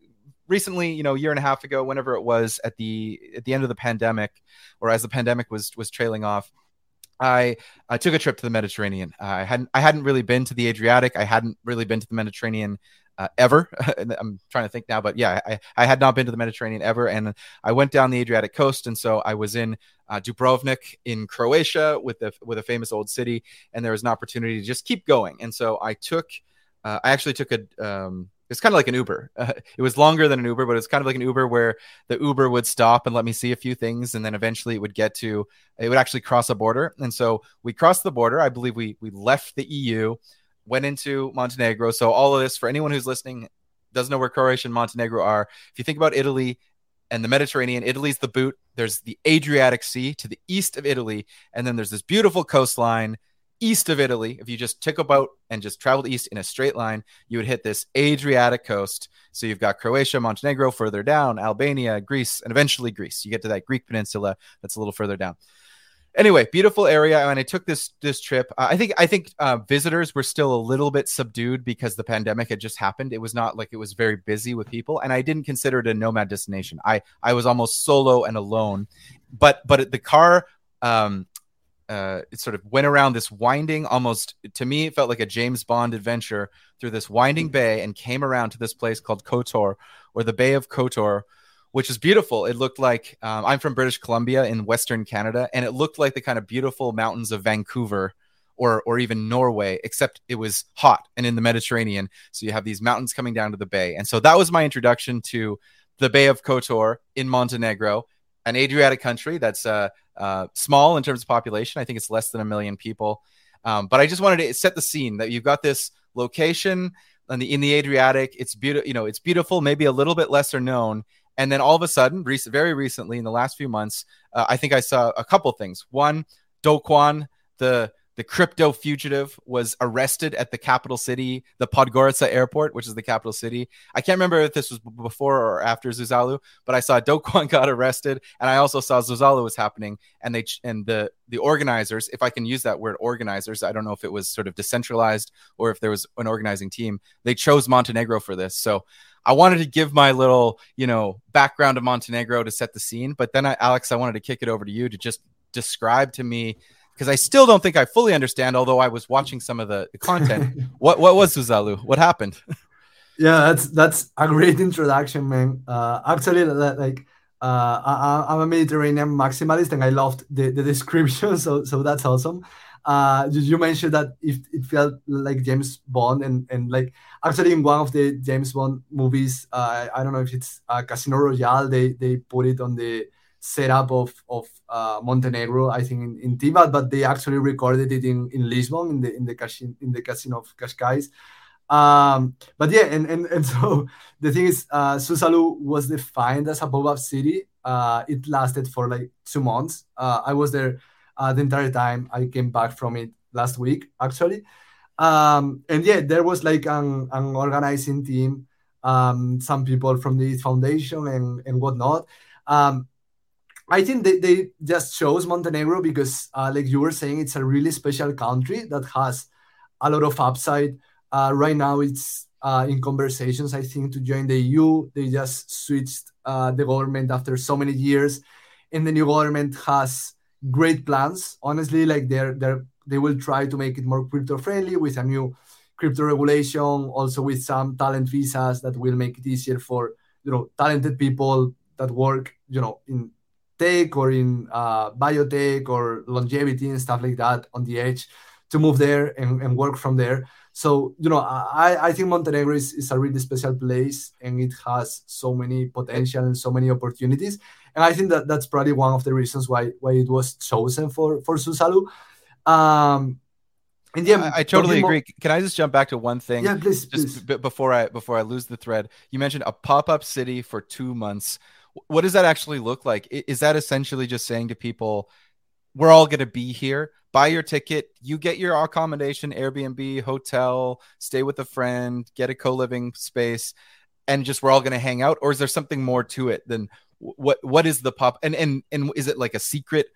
recently, you know, a year and a half ago, whenever it was at the at the end of the pandemic, or as the pandemic was was trailing off. I, I took a trip to the Mediterranean. I hadn't I hadn't really been to the Adriatic. I hadn't really been to the Mediterranean uh, ever. I'm trying to think now, but yeah, I, I had not been to the Mediterranean ever. And I went down the Adriatic coast. And so I was in uh, Dubrovnik in Croatia with with a famous old city. And there was an opportunity to just keep going. And so I took, uh, I actually took a, um, it's kind of like an Uber. Uh, it was longer than an Uber, but it's kind of like an Uber where the Uber would stop and let me see a few things, and then eventually it would get to it would actually cross a border. And so we crossed the border. I believe we we left the EU went into Montenegro. So all of this for anyone who's listening doesn't know where Croatia and Montenegro are. If you think about Italy and the Mediterranean, Italy's the boot. There's the Adriatic Sea to the east of Italy, and then there's this beautiful coastline east of Italy. If you just took a boat and just traveled east in a straight line, you would hit this Adriatic coast. So you've got Croatia, Montenegro further down, Albania, Greece, and eventually Greece. You get to that Greek peninsula that's a little further down anyway, beautiful area. And I took this this trip. I think I think uh, visitors were still a little bit subdued because the pandemic had just happened. It was not like it was very busy with people, and I didn't consider it a nomad destination. I I was almost solo and alone, but but the car. Um, uh, it sort of went around this winding, almost to me, it felt like a James Bond adventure through this winding bay and came around to this place called Kotor or the Bay of Kotor, which is beautiful. It looked like um, I'm from British Columbia in Western Canada, and it looked like the kind of beautiful mountains of Vancouver or or even Norway, except it was hot and in the Mediterranean. So you have these mountains coming down to the bay, and so that was my introduction to the Bay of Kotor in Montenegro, an Adriatic country that's uh, uh, small in terms of population. I think it's less than a million people, um, but I just wanted to set the scene that you've got this location in the in the Adriatic. It's beautiful, you know, it's beautiful, maybe a little bit lesser known, and then all of a sudden, very recently, in the last few months, uh, I think I saw a couple things. One, Do Kwon, the the crypto fugitive was arrested at the capital city, the Podgorica airport, which is the capital city. I can't remember if this was before or after Zuzalu, but I saw Do got arrested, and I also saw Zuzalu was happening, and they and the the organizers, if I can use that word, organizers. I don't know if it was sort of decentralized or if there was an organizing team. They chose Montenegro for this, so I wanted to give my little, you know, background of Montenegro to set the scene, but then I, Alex, I wanted to kick it over to you to just describe to me because I still don't think I fully understand, although I was watching some of the, the content. what what was Zuzalu? What happened? yeah, that's that's a great introduction, man. Uh, actually, like uh, I, am a Mediterranean maximalist, and I loved the, the description, so so that's awesome uh, you mentioned that if it felt like James Bond and and like actually in one of the James Bond movies, uh, I don't know if it's uh, Casino Royale, they they put it on the setup of of uh, Montenegro, I think in, in Tivat, but they actually recorded it in, in Lisbon in the in the casino in the casino of Cascais. Um, but yeah, and, and and so the thing is, uh, Zuzalu was defined as a pop-up city. Uh, it lasted for like two months. Uh, I was there uh, the entire time. I came back from it last week, actually. Um, and yeah, there was like an, an organizing team, um, some people from the foundation and, and whatnot. Um, I think they, they just chose Montenegro because, uh, like you were saying, it's a really special country that has a lot of upside. Uh, right now, it's uh, in conversations, I think, to join the EU. They just switched uh, the government after so many years, and the new government has great plans. Honestly, like they're they're they will try to make it more crypto friendly with a new crypto regulation, also with some talent visas that will make it easier for you know talented people that work you know in tech or in uh, biotech or longevity and stuff like that on the edge to move there and, and work from there. So, you know, I, I think Montenegro is, is a really special place and it has so many potential and so many opportunities. And I think that that's probably one of the reasons why why it was chosen for for Zuzalu. Um, and yeah, I, I totally agree. More... Can I just jump back to one thing? Yeah, please, just please. before I before I lose the thread. You mentioned a pop up city for two months. What does that actually look like? Is that essentially just saying to people, "We're all going to be here"? buy your ticket, you get your accommodation, Airbnb, hotel, stay with a friend, get a co-living space, and just we're all going to hang out, or is there something more to it than what? What is the pop? And and and is it like a secret?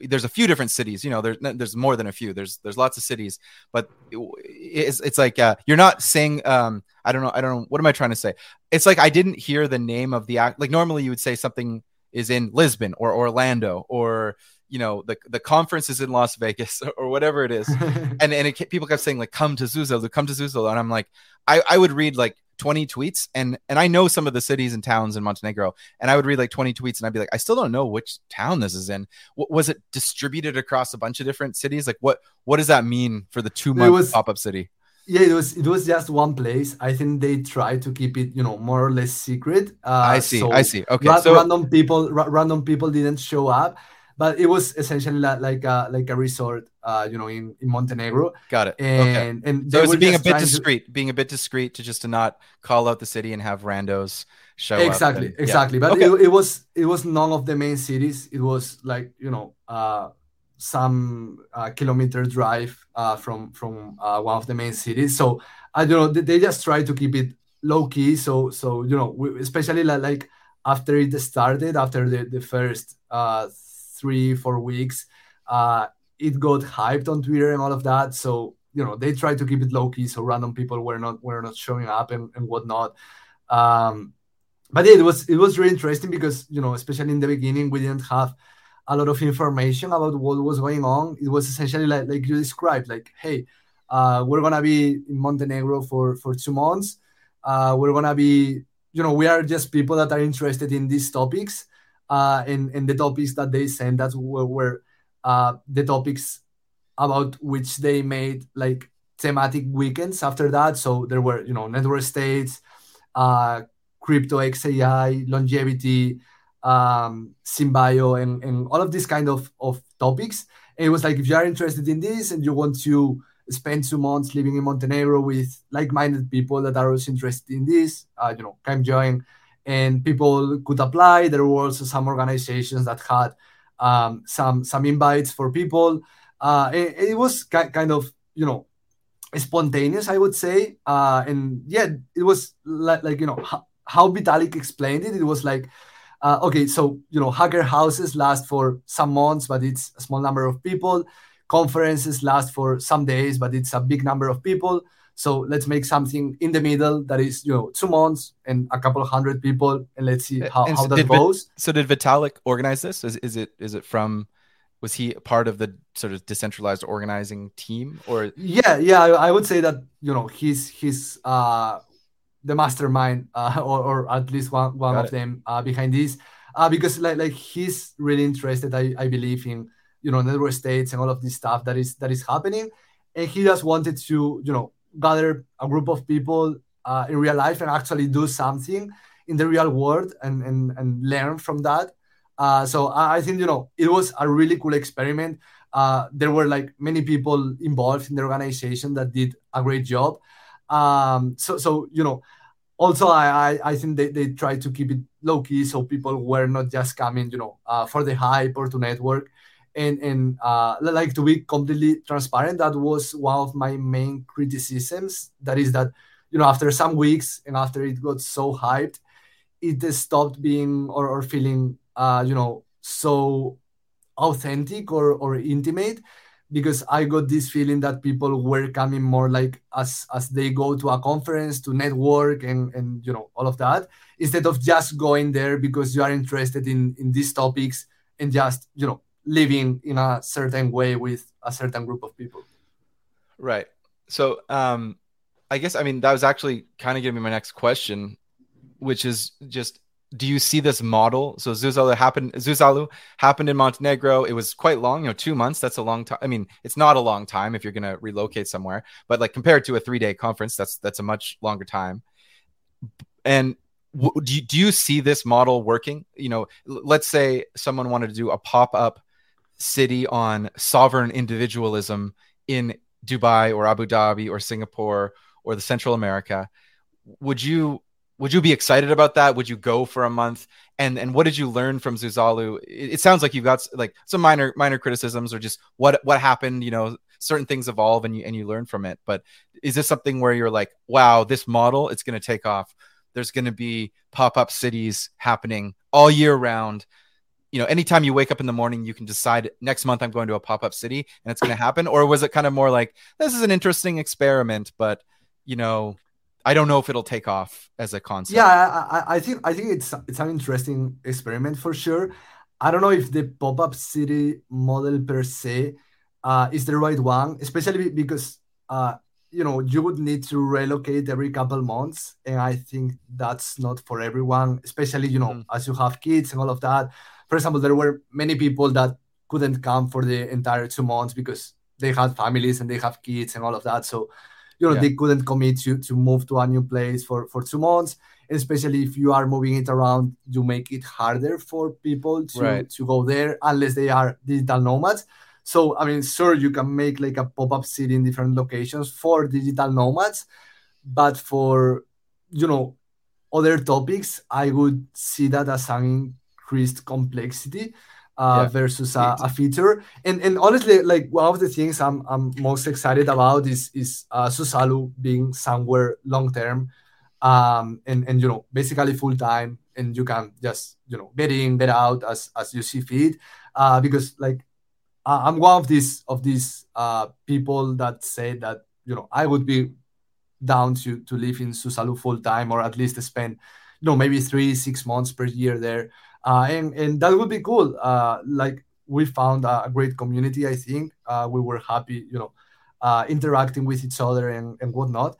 There's a few different cities, you know. There's there's more than a few. There's there's lots of cities, but it's it's like uh, you're not saying. Um, I don't know. I don't know. What am I trying to say? It's like I didn't hear the name of the act. Like normally you would say something is in Lisbon or Orlando or you know the the conference is in Las Vegas or whatever it is, and and it, people kept saying like come to Zuzalu, come to Zuzalu, and I'm like I I would read like 20 tweets and and I know some of the cities and towns in Montenegro and I would read like 20 tweets and I'd be like I still don't know which town this is in. Was it distributed across a bunch of different cities? Like what what does that mean for the two month pop up city? Yeah, it was it was just one place. I think they tried to keep it, you know, more or less secret. Uh, I see. So I see. Okay. So random people, ra- random people didn't show up, but it was essentially like a like a resort, uh, you know, in, in Montenegro. Got it. And okay. and so it was being a bit discreet, to... being a bit discreet to just to not call out the city and have randos show up. exactly, and, exactly. Yeah. But okay. it, it was it was none of the main cities. It was like you know, uh, some uh, kilometer drive uh, from from uh, one of the main cities. So I don't know. They, they just try to keep it low key. So so you know, we, especially like, like after it started, after the the first uh, three four weeks, uh, it got hyped on Twitter and all of that. So you know, they tried to keep it low key, so random people were not were not showing up and, and whatnot. Um, but yeah, it was it was really interesting because you know, especially in the beginning, we didn't have a lot of information about what was going on. It was essentially like, like you described, like, hey, uh, we're gonna be in Montenegro for for two months. Uh, we're gonna be, you know, we are just people that are interested in these topics, uh, and and the topics that they sent were, were uh, the topics about which they made like thematic weekends after that. So there were, you know, network states, uh, crypto XAI, longevity, um, Symbio, and, and all of these kind of, of topics. And it was like, if you are interested in this and you want to spend two months living in Montenegro with like-minded people that are also interested in this, uh, you know, come join. And people could apply. There were also some organizations that had um, some some invites for people. Uh, it, it was ki- kind of you know spontaneous, I would say. Uh, and yeah, it was like, like you know how, Vitalik explained it. It was like uh, okay, so you know, hacker houses last for some months, but it's a small number of people. Conferences last for some days, but it's a big number of people. So let's make something in the middle that is, you know, two months and a couple of hundred people, and let's see how, how that goes. so did Vitalik organize this? Is, is it is it from? Was he part of the sort of decentralized organizing team, or? Yeah, yeah, I, I would say that you know he's he's uh, the mastermind uh, or, or at least one, one of it. them uh, behind this uh, because like, like he's really interested I, I believe in you know network states and all of this stuff that is that is happening and he just wanted to you know gather a group of people uh, in real life and actually do something in the real world and and, and learn from that. Uh, so I, think you know it was a really cool experiment. Uh, there were like many people involved in the organization that did a great job. Um, so, so you know, also I, I, I think they, they try to keep it low key so people were not just coming, you know, uh, for the hype or to network. And, and uh, like to be completely transparent, that was one of my main criticisms. That is that, you know, after some weeks and after it got so hyped, it stopped being or, or feeling, uh, you know, so authentic or, or intimate because I got this feeling that people were coming more like as as they go to a conference to network and and you know all of that instead of just going there because you are interested in in these topics and just you know living in a certain way with a certain group of people. Right. So um I guess I mean that was actually kind of giving me my next question, which is just do you see this model? So Zuzalu happened Zuzalu happened in Montenegro. It was quite long, you know, two months. That's a long time. I mean, it's not a long time if you're going to relocate somewhere, but like compared to a three day conference, that's that's a much longer time. And w- do you, do you see this model working? You know, let's say someone wanted to do a pop up city on sovereign individualism in Dubai or Abu Dhabi or Singapore or the Central America. Would you would you be excited about that? Would you go for a month? And and what did you learn from Zuzalu? It, it sounds like you've got like some minor minor criticisms or just what what happened. You know, certain things evolve and you and you learn from it. But is this something where you're like, wow, this model it's going to take off? There's going to be pop up cities happening all year round. You know, anytime you wake up in the morning, you can decide next month I'm going to a pop up city and it's going to happen. Or was it kind of more like this is an interesting experiment, but you know, I don't know if it'll take off as a concept. Yeah, I, I think I think it's it's an interesting experiment for sure. I don't know if the pop-up city model per se uh, is the right one, especially because uh, you know you would need to relocate every couple months, and I think that's not for everyone. Especially you know mm. as you have kids and all of that. For example, there were many people that couldn't come for the entire two months because they had families and they have kids and all of that. So you know yeah. they couldn't commit to to move to a new place for for two months and especially if you are moving it around you make it harder for people to right. to go there unless they are digital nomads so i mean sure you can make like a pop-up city in different locations for digital nomads but for you know other topics i would see that as an increased complexity uh, yeah. versus a, a, feature. And and honestly, like one of the things I'm I'm most excited about is is uh, Zuzalu being somewhere long term, um, and and you know basically full time, and you can just you know get in, get out as as you see fit. Uh, because like I'm one of these of these uh, people that say that you know I would be down to to live in Zuzalu full time or at least spend you know maybe three six months per year there and and that would be cool. Uh, like we found a great community. I think uh, we were happy, you know, uh, interacting with each other and and whatnot.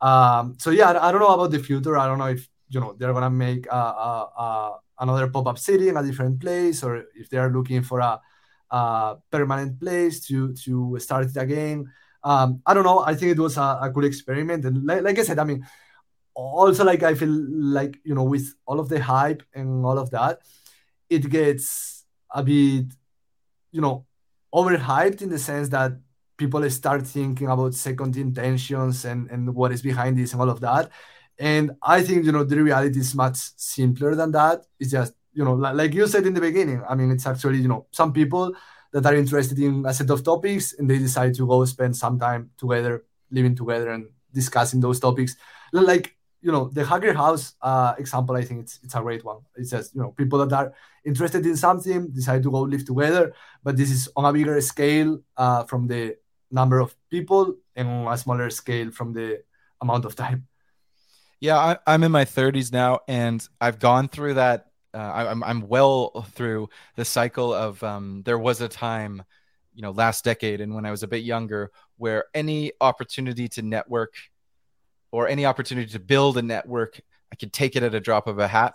Um, so yeah, I, I, don't know about the future. I don't know if you know they're gonna make another pop up city in a different place, or if they are looking for a, a permanent place to to start it again. Um, I don't know. I think it was a, a good experiment, and like, like I said, I mean, also like I feel like you know with all of the hype and all of that, it gets a bit you know overhyped in the sense that people start thinking about second intentions and and what is behind this and all of that. And I think you know the reality is much simpler than that. It's just you know like, like you said in the beginning. I mean, it's actually you know some people that are interested in a set of topics and they decide to go spend some time together, living together and discussing those topics. Like you know the hacker house uh, example i think it's it's a great one. It says you know people that are interested in something decide to go live together but this is on a bigger scale uh, from the number of people and on a smaller scale from the amount of time. Yeah I, am in my 30s now and i've gone through that uh, I, am I'm, I'm well through the cycle of um, there was a time you know last decade and when i was a bit younger where any opportunity to network or any opportunity to build a network, I could take it at a drop of a hat.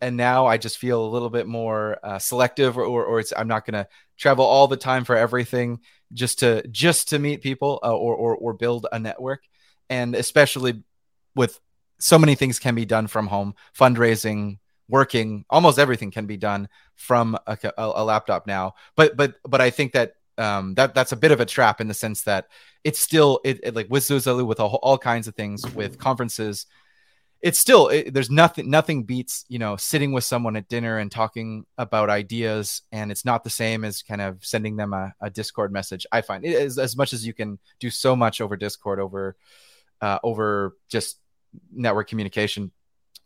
And now I just feel a little bit more uh, selective, or, or, or it's I'm not going to travel all the time for everything just to just to meet people uh, or, or or build a network. And especially with so many things can be done from home, fundraising, working, almost everything can be done from a, a, a laptop now. But but but I think that um, that that's a bit of a trap in the sense that it's still it, it like with Zuzalu with all, all, kinds of things with conferences. It's still it, there's nothing nothing beats you know sitting with someone at dinner and talking about ideas, and it's not the same as kind of sending them a, a Discord message. I find it is as much as you can do so much over Discord over uh, over just network communication.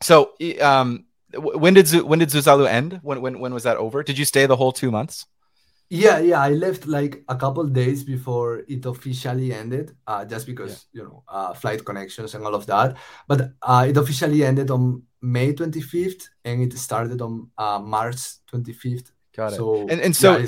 So um, when did when did Zuzalu end? When when when was that over? Did you stay the whole two months? Yeah, yeah, I left like a couple days before it officially ended, uh, just because you know uh, flight connections and all of that. But uh, it officially ended on May 25th, and it started on uh, March 25th. Got it. So, and and so, yeah,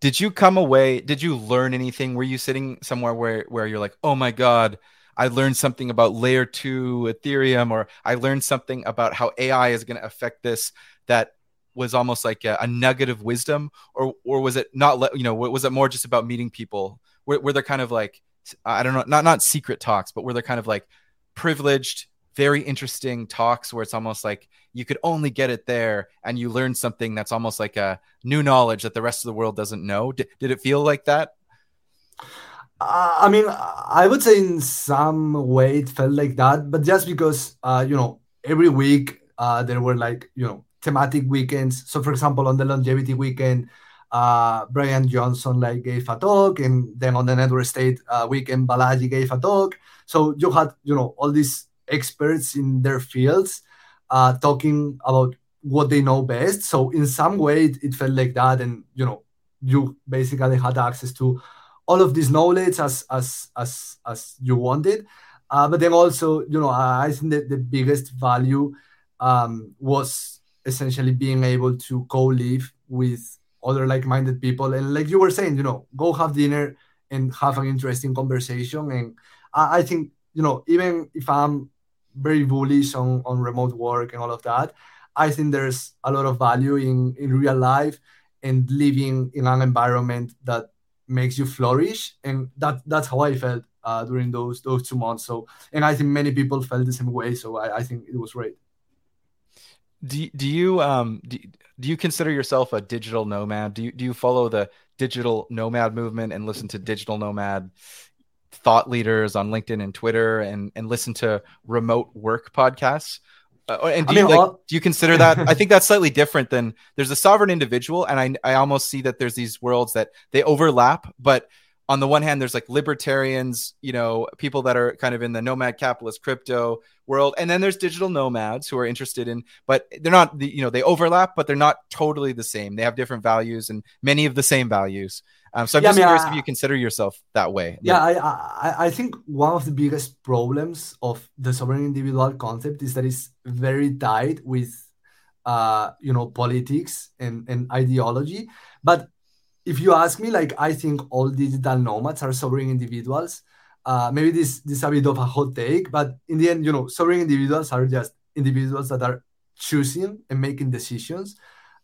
did you come away? Did you learn anything? Were you sitting somewhere where where you're like, oh my god, I learned something about layer two Ethereum, or I learned something about how AI is going to affect this that was almost like a, a, nugget of wisdom, or or was it not? You know, was it more just about meeting people? Were, were there kind of like I don't know, not not secret talks, but were there kind of like privileged, very interesting talks where it's almost like you could only get it there, and you learn something that's almost like a new knowledge that the rest of the world doesn't know. Did, did it feel like that? Uh, I mean, I would say in some way it felt like that, but just because, uh, you know, every week uh, there were like, you know, thematic weekends. So, for example, on the longevity weekend, uh, Brian Johnson like gave a talk, and then on the network state uh, weekend, Balaji gave a talk. So you had, you know, all these experts in their fields uh, talking about what they know best. So in some way, it, it felt like that, and you know, you basically had access to all of this knowledge as as as as you wanted. Uh, but then also, you know, I think that the biggest value um, was essentially being able to co-live with other like-minded people, and like you were saying, you know, go have dinner and have an interesting conversation. And I, I think, you know, even if I'm very bullish on on remote work and all of that, I think there's a lot of value in in real life and living in an environment that makes you flourish. And that that's how i felt uh, during those those two months. So and i think many people felt the same way. So i, I think it was great do, do you um do, do you consider yourself a digital nomad do you do you follow the digital nomad movement and listen to digital nomad thought leaders on linkedin and twitter and and listen to remote work podcasts uh, and do I mean, you like, do you consider that? I think that's slightly different than there's a sovereign individual, and I I almost see that there's these worlds that they overlap, but on the one hand, there's like libertarians, you know, people that are kind of in the nomad capitalist crypto world, and then there's digital nomads who are interested in, but they're not, you know, they overlap, but they're not totally the same. They have different values and many of the same values. Um, so I'm yeah, just I mean, curious I, if you consider yourself that way. Yeah, I, I, I think one of the biggest problems of the sovereign individual concept is that it's very tied with, uh, you know, politics and, and ideology. But if you ask me, like I think all digital nomads are sovereign individuals. Uh, maybe this this is a bit of a hot take, but in the end, you know, sovereign individuals are just individuals that are choosing and making decisions.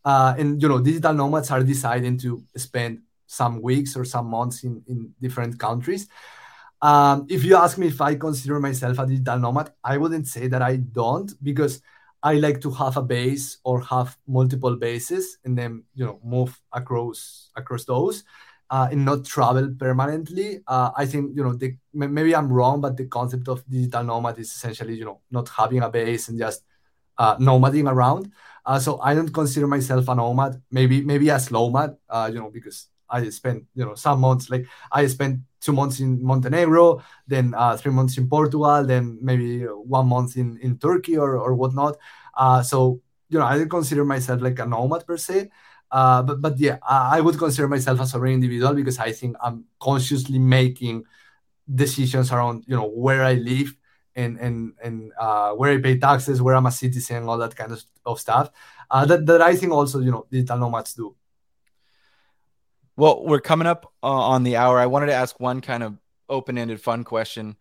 Uh, and you know, digital nomads are deciding to spend some weeks or some months in, in different countries. Um, if you ask me if I consider myself a digital nomad, I wouldn't say that I don't because I like to have a base or have multiple bases and then you know move across across those uh, and not travel permanently. Uh, I think you know the, maybe I'm wrong, but the concept of digital nomad is essentially you know not having a base and just uh, nomading around. Uh, so I don't consider myself a nomad. Maybe maybe a slowmad. Uh, you know because I spent you know some months like I spent two months in Montenegro, then uh, three months in Portugal, then maybe one month in in Turkey or or whatnot. So you know I didn't consider myself like a nomad per se. Uh, but but yeah, I, I would consider myself a sovereign individual because I think I'm consciously making decisions around you know where I live and and and uh, where I pay taxes, where I'm a citizen, all that kind of, of stuff. Uh, that that I think also you know digital nomads do. Well, we're coming up uh, on the hour. I wanted to ask one kind of open-ended, fun question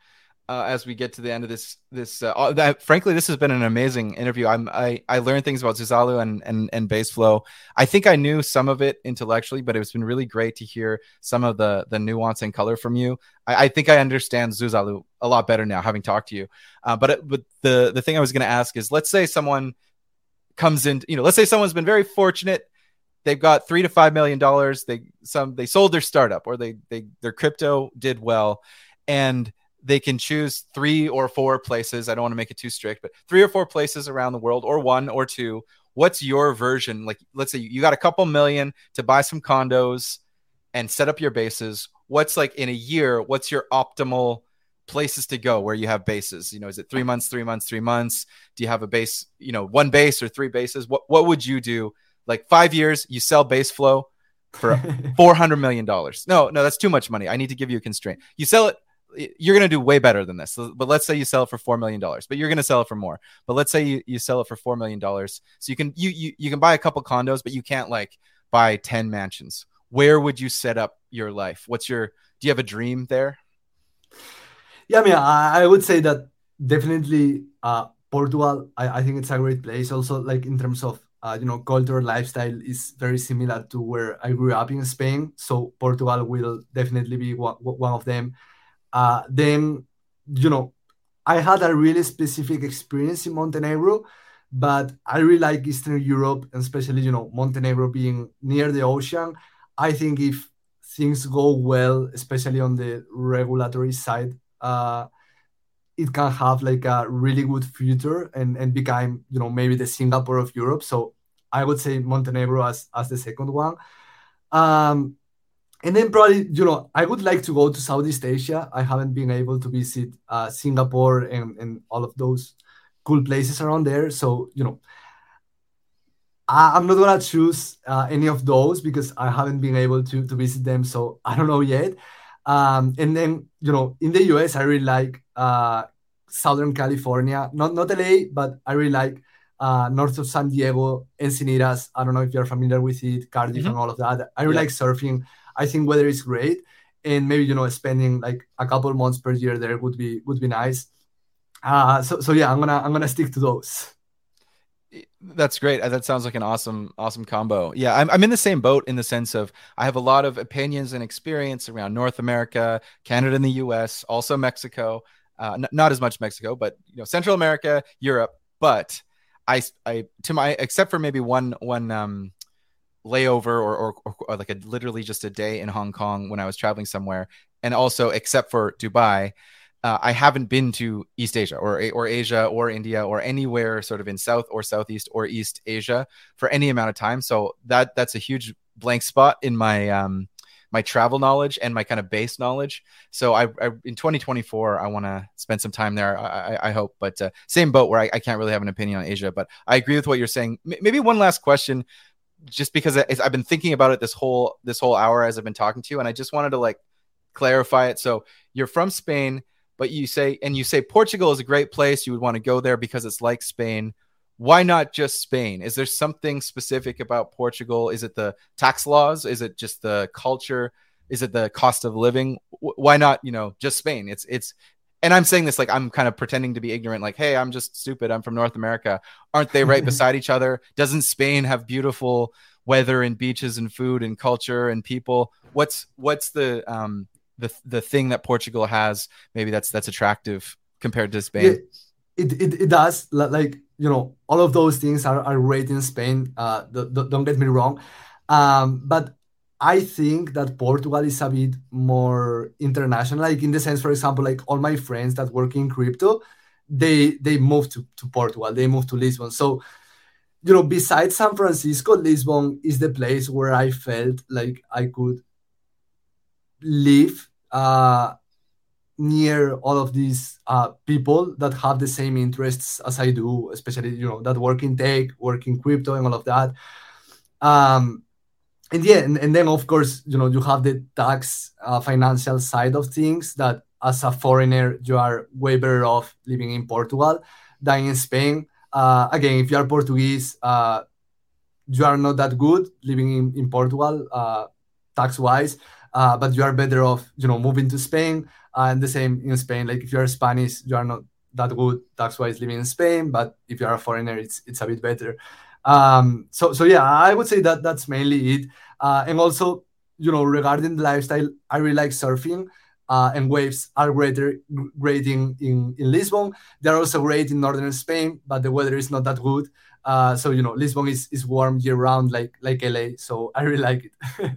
uh, as we get to the end of this. This, uh, uh that, frankly, this has been an amazing interview. I'm, I, I learned things about Zuzalu and and and Baseflow. I think I knew some of it intellectually, but it's been really great to hear some of the the nuance and color from you. I, I think I understand Zuzalu a lot better now, having talked to you. Uh, but it, but the the thing I was going to ask is, let's say someone comes in, you know, let's say someone's been very fortunate they've got three to five million dollars. They some they sold their startup or they they their crypto did well, and they can choose three or four places. I don't want to make it too strict, but three or four places around the world, or one or two. What's your version? Like, let's say you got a couple million to buy some condos and set up your bases. What's like in a year? What's your optimal places to go where you have bases? You know, is it three months, three months, three months? Do you have a base? You know, one base or three bases? What what would you do like five years, you sell Baseflow for four hundred million dollars. No, no, that's too much money. I need to give you a constraint. You sell it. You're going to do way better than this. But let's say you sell it for four million dollars, but you're going to sell it for more. But let's say you, you sell it for four million dollars, so you can you, you you can buy a couple condos, but you can't like buy ten mansions. Where would you set up your life? What's your do you have a dream there? Yeah, I mean, I, I would say that definitely uh, Portugal. I, I think it's a great place. Also, like in terms of uh, you know, culture lifestyle is very similar to where I grew up in Spain. So Portugal will definitely be one, one of them. Uh, then, you know, I had a really specific experience in Montenegro, but I really like Eastern Europe, and especially, you know, Montenegro being near the ocean. I think if things go well, especially on the regulatory side, uh, it can have like a really good future and, and become, you know, maybe the Singapore of Europe. So I would say Montenegro as, as the second one. Um, and then probably, you know, I would like to go to Southeast Asia. I haven't been able to visit uh, Singapore and, and all of those cool places around there. So, you know, I, am not gonna choose uh, any of those because I haven't been able to to visit them. So I don't know yet. Um, and then you know, in the US, I really like uh, Southern California, not not LA, but I really like uh, north of San Diego, Encinitas. I don't know if you're familiar with it, Cardiff mm-hmm. and all of that. I really yeah. like surfing. I think weather is great, and maybe you know spending like a couple months per year there would be would be nice. Uh, so so yeah, I'm gonna I'm gonna stick to those. That's great. That sounds like an awesome, awesome combo. Yeah, I'm, I'm in the same boat in the sense of I have a lot of opinions and experience around North America, Canada, and the U.S., also Mexico. Uh, n- not as much Mexico, but you know, Central America, Europe. But I, I to my except for maybe one one um, layover or, or, or like a literally just a day in Hong Kong when I was traveling somewhere, and also except for Dubai, uh, I haven't been to East Asia or or Asia or India or anywhere sort of in South or Southeast or East Asia for any amount of time. So that that's a huge blank spot in my um, my travel knowledge and my kind of base knowledge. So I, I in 2024, I want to spend some time there. I, I, I hope, but uh, same boat where I, I, can't really have an opinion on Asia. But I agree with what you're saying. M- maybe one last question, just because I've been thinking about it this whole this whole hour as I've been talking to you, and I just wanted to like clarify it. So you're from Spain, but you say and you say Portugal is a great place. You would want to go there because it's like Spain why not just Spain? Is there something specific about Portugal? Is it the tax laws? Is it just the culture? Is it the cost of living? Why not, you know, just Spain? It's it's and I'm saying this like I'm kind of pretending to be ignorant, like, hey, I'm just stupid. I'm from North America. Aren't they right beside each other? Doesn't Spain have beautiful weather and beaches and food and culture and people? What's what's the um the the thing that Portugal has maybe that's that's attractive compared to Spain? It, it, it does like you know, all of those things are, are great in Spain. Uh, don't get me wrong. Um, but I think that Portugal is a bit more international, like in the sense, for example, like all my friends that work in crypto, they they moved to, to Portugal, they moved to Lisbon. So, you know, besides San Francisco, Lisbon is the place where I felt like I could live uh, near all of these uh, people that have the same interests as I do, especially you know that work in tech, work in crypto, and all of that. Um, and yeah, and, and then of course you know you have the tax uh, financial side of things that as a foreigner you are way better off living in Portugal than in Spain. Uh, again, if you are Portuguese, uh, you are not that good living in, in Portugal uh, tax wise, uh, but you are better off you know moving to Spain and the same in Spain. Like if you're Spanish, you are not that good tax wise living in Spain, but if you are a foreigner, it's it's a bit better. Um, so so yeah, I would say that that's mainly it. Uh, and also, you know, regarding the lifestyle, I really like surfing. Uh, and waves are greater, great in, in, in Lisbon. They're also great in northern Spain, but the weather is not that good. Uh, so you know, Lisbon is, is warm year round, like like LA. So I really like it.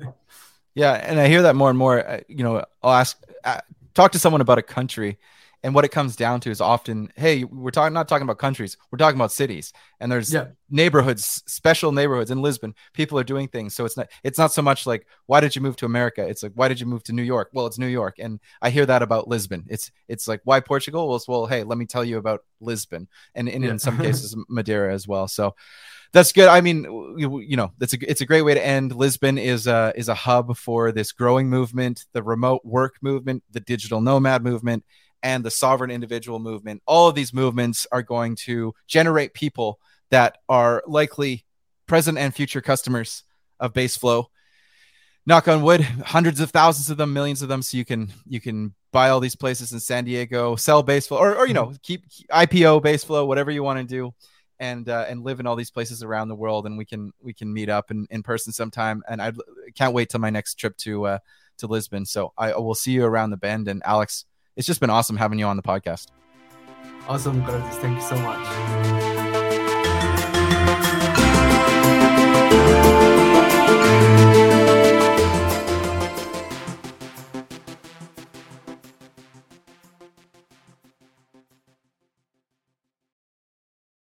yeah, and I hear that more and more. Uh, you know, I'll ask uh, talk to someone about a country and what it comes down to is often hey we're talking not talking about countries we're talking about cities. And there's yeah. neighborhoods special neighborhoods in lisbon. People are doing things. So it's not it's not so much like why did you move to america? It's like why did you move to new york? Well it's new york. And i hear that about lisbon. It's it's like why portugal? Well, well hey let me tell you about lisbon. And, and yeah. in some cases madeira as well. So that's good. I mean, you, you, know, that's a it's a great way to end. Lisbon is a is a hub for this growing movement, the remote work movement, the digital nomad movement, and the sovereign individual movement. All of these movements are going to generate people that are likely present and future customers of Baseflow. knock on wood, hundreds of thousands of them, millions of them, so you can you can buy all these places in San Diego, sell baseflow, or or you know keep IPO baseflow, whatever you want to do, and uh, and live in all these places around the world, and we can we can meet up in, in person sometime. And I can't wait till my next trip to uh, to Lisbon. So I will see you around the bend. And Alex, it's just been awesome having you on the podcast. Awesome, Curtis. Thank you so much.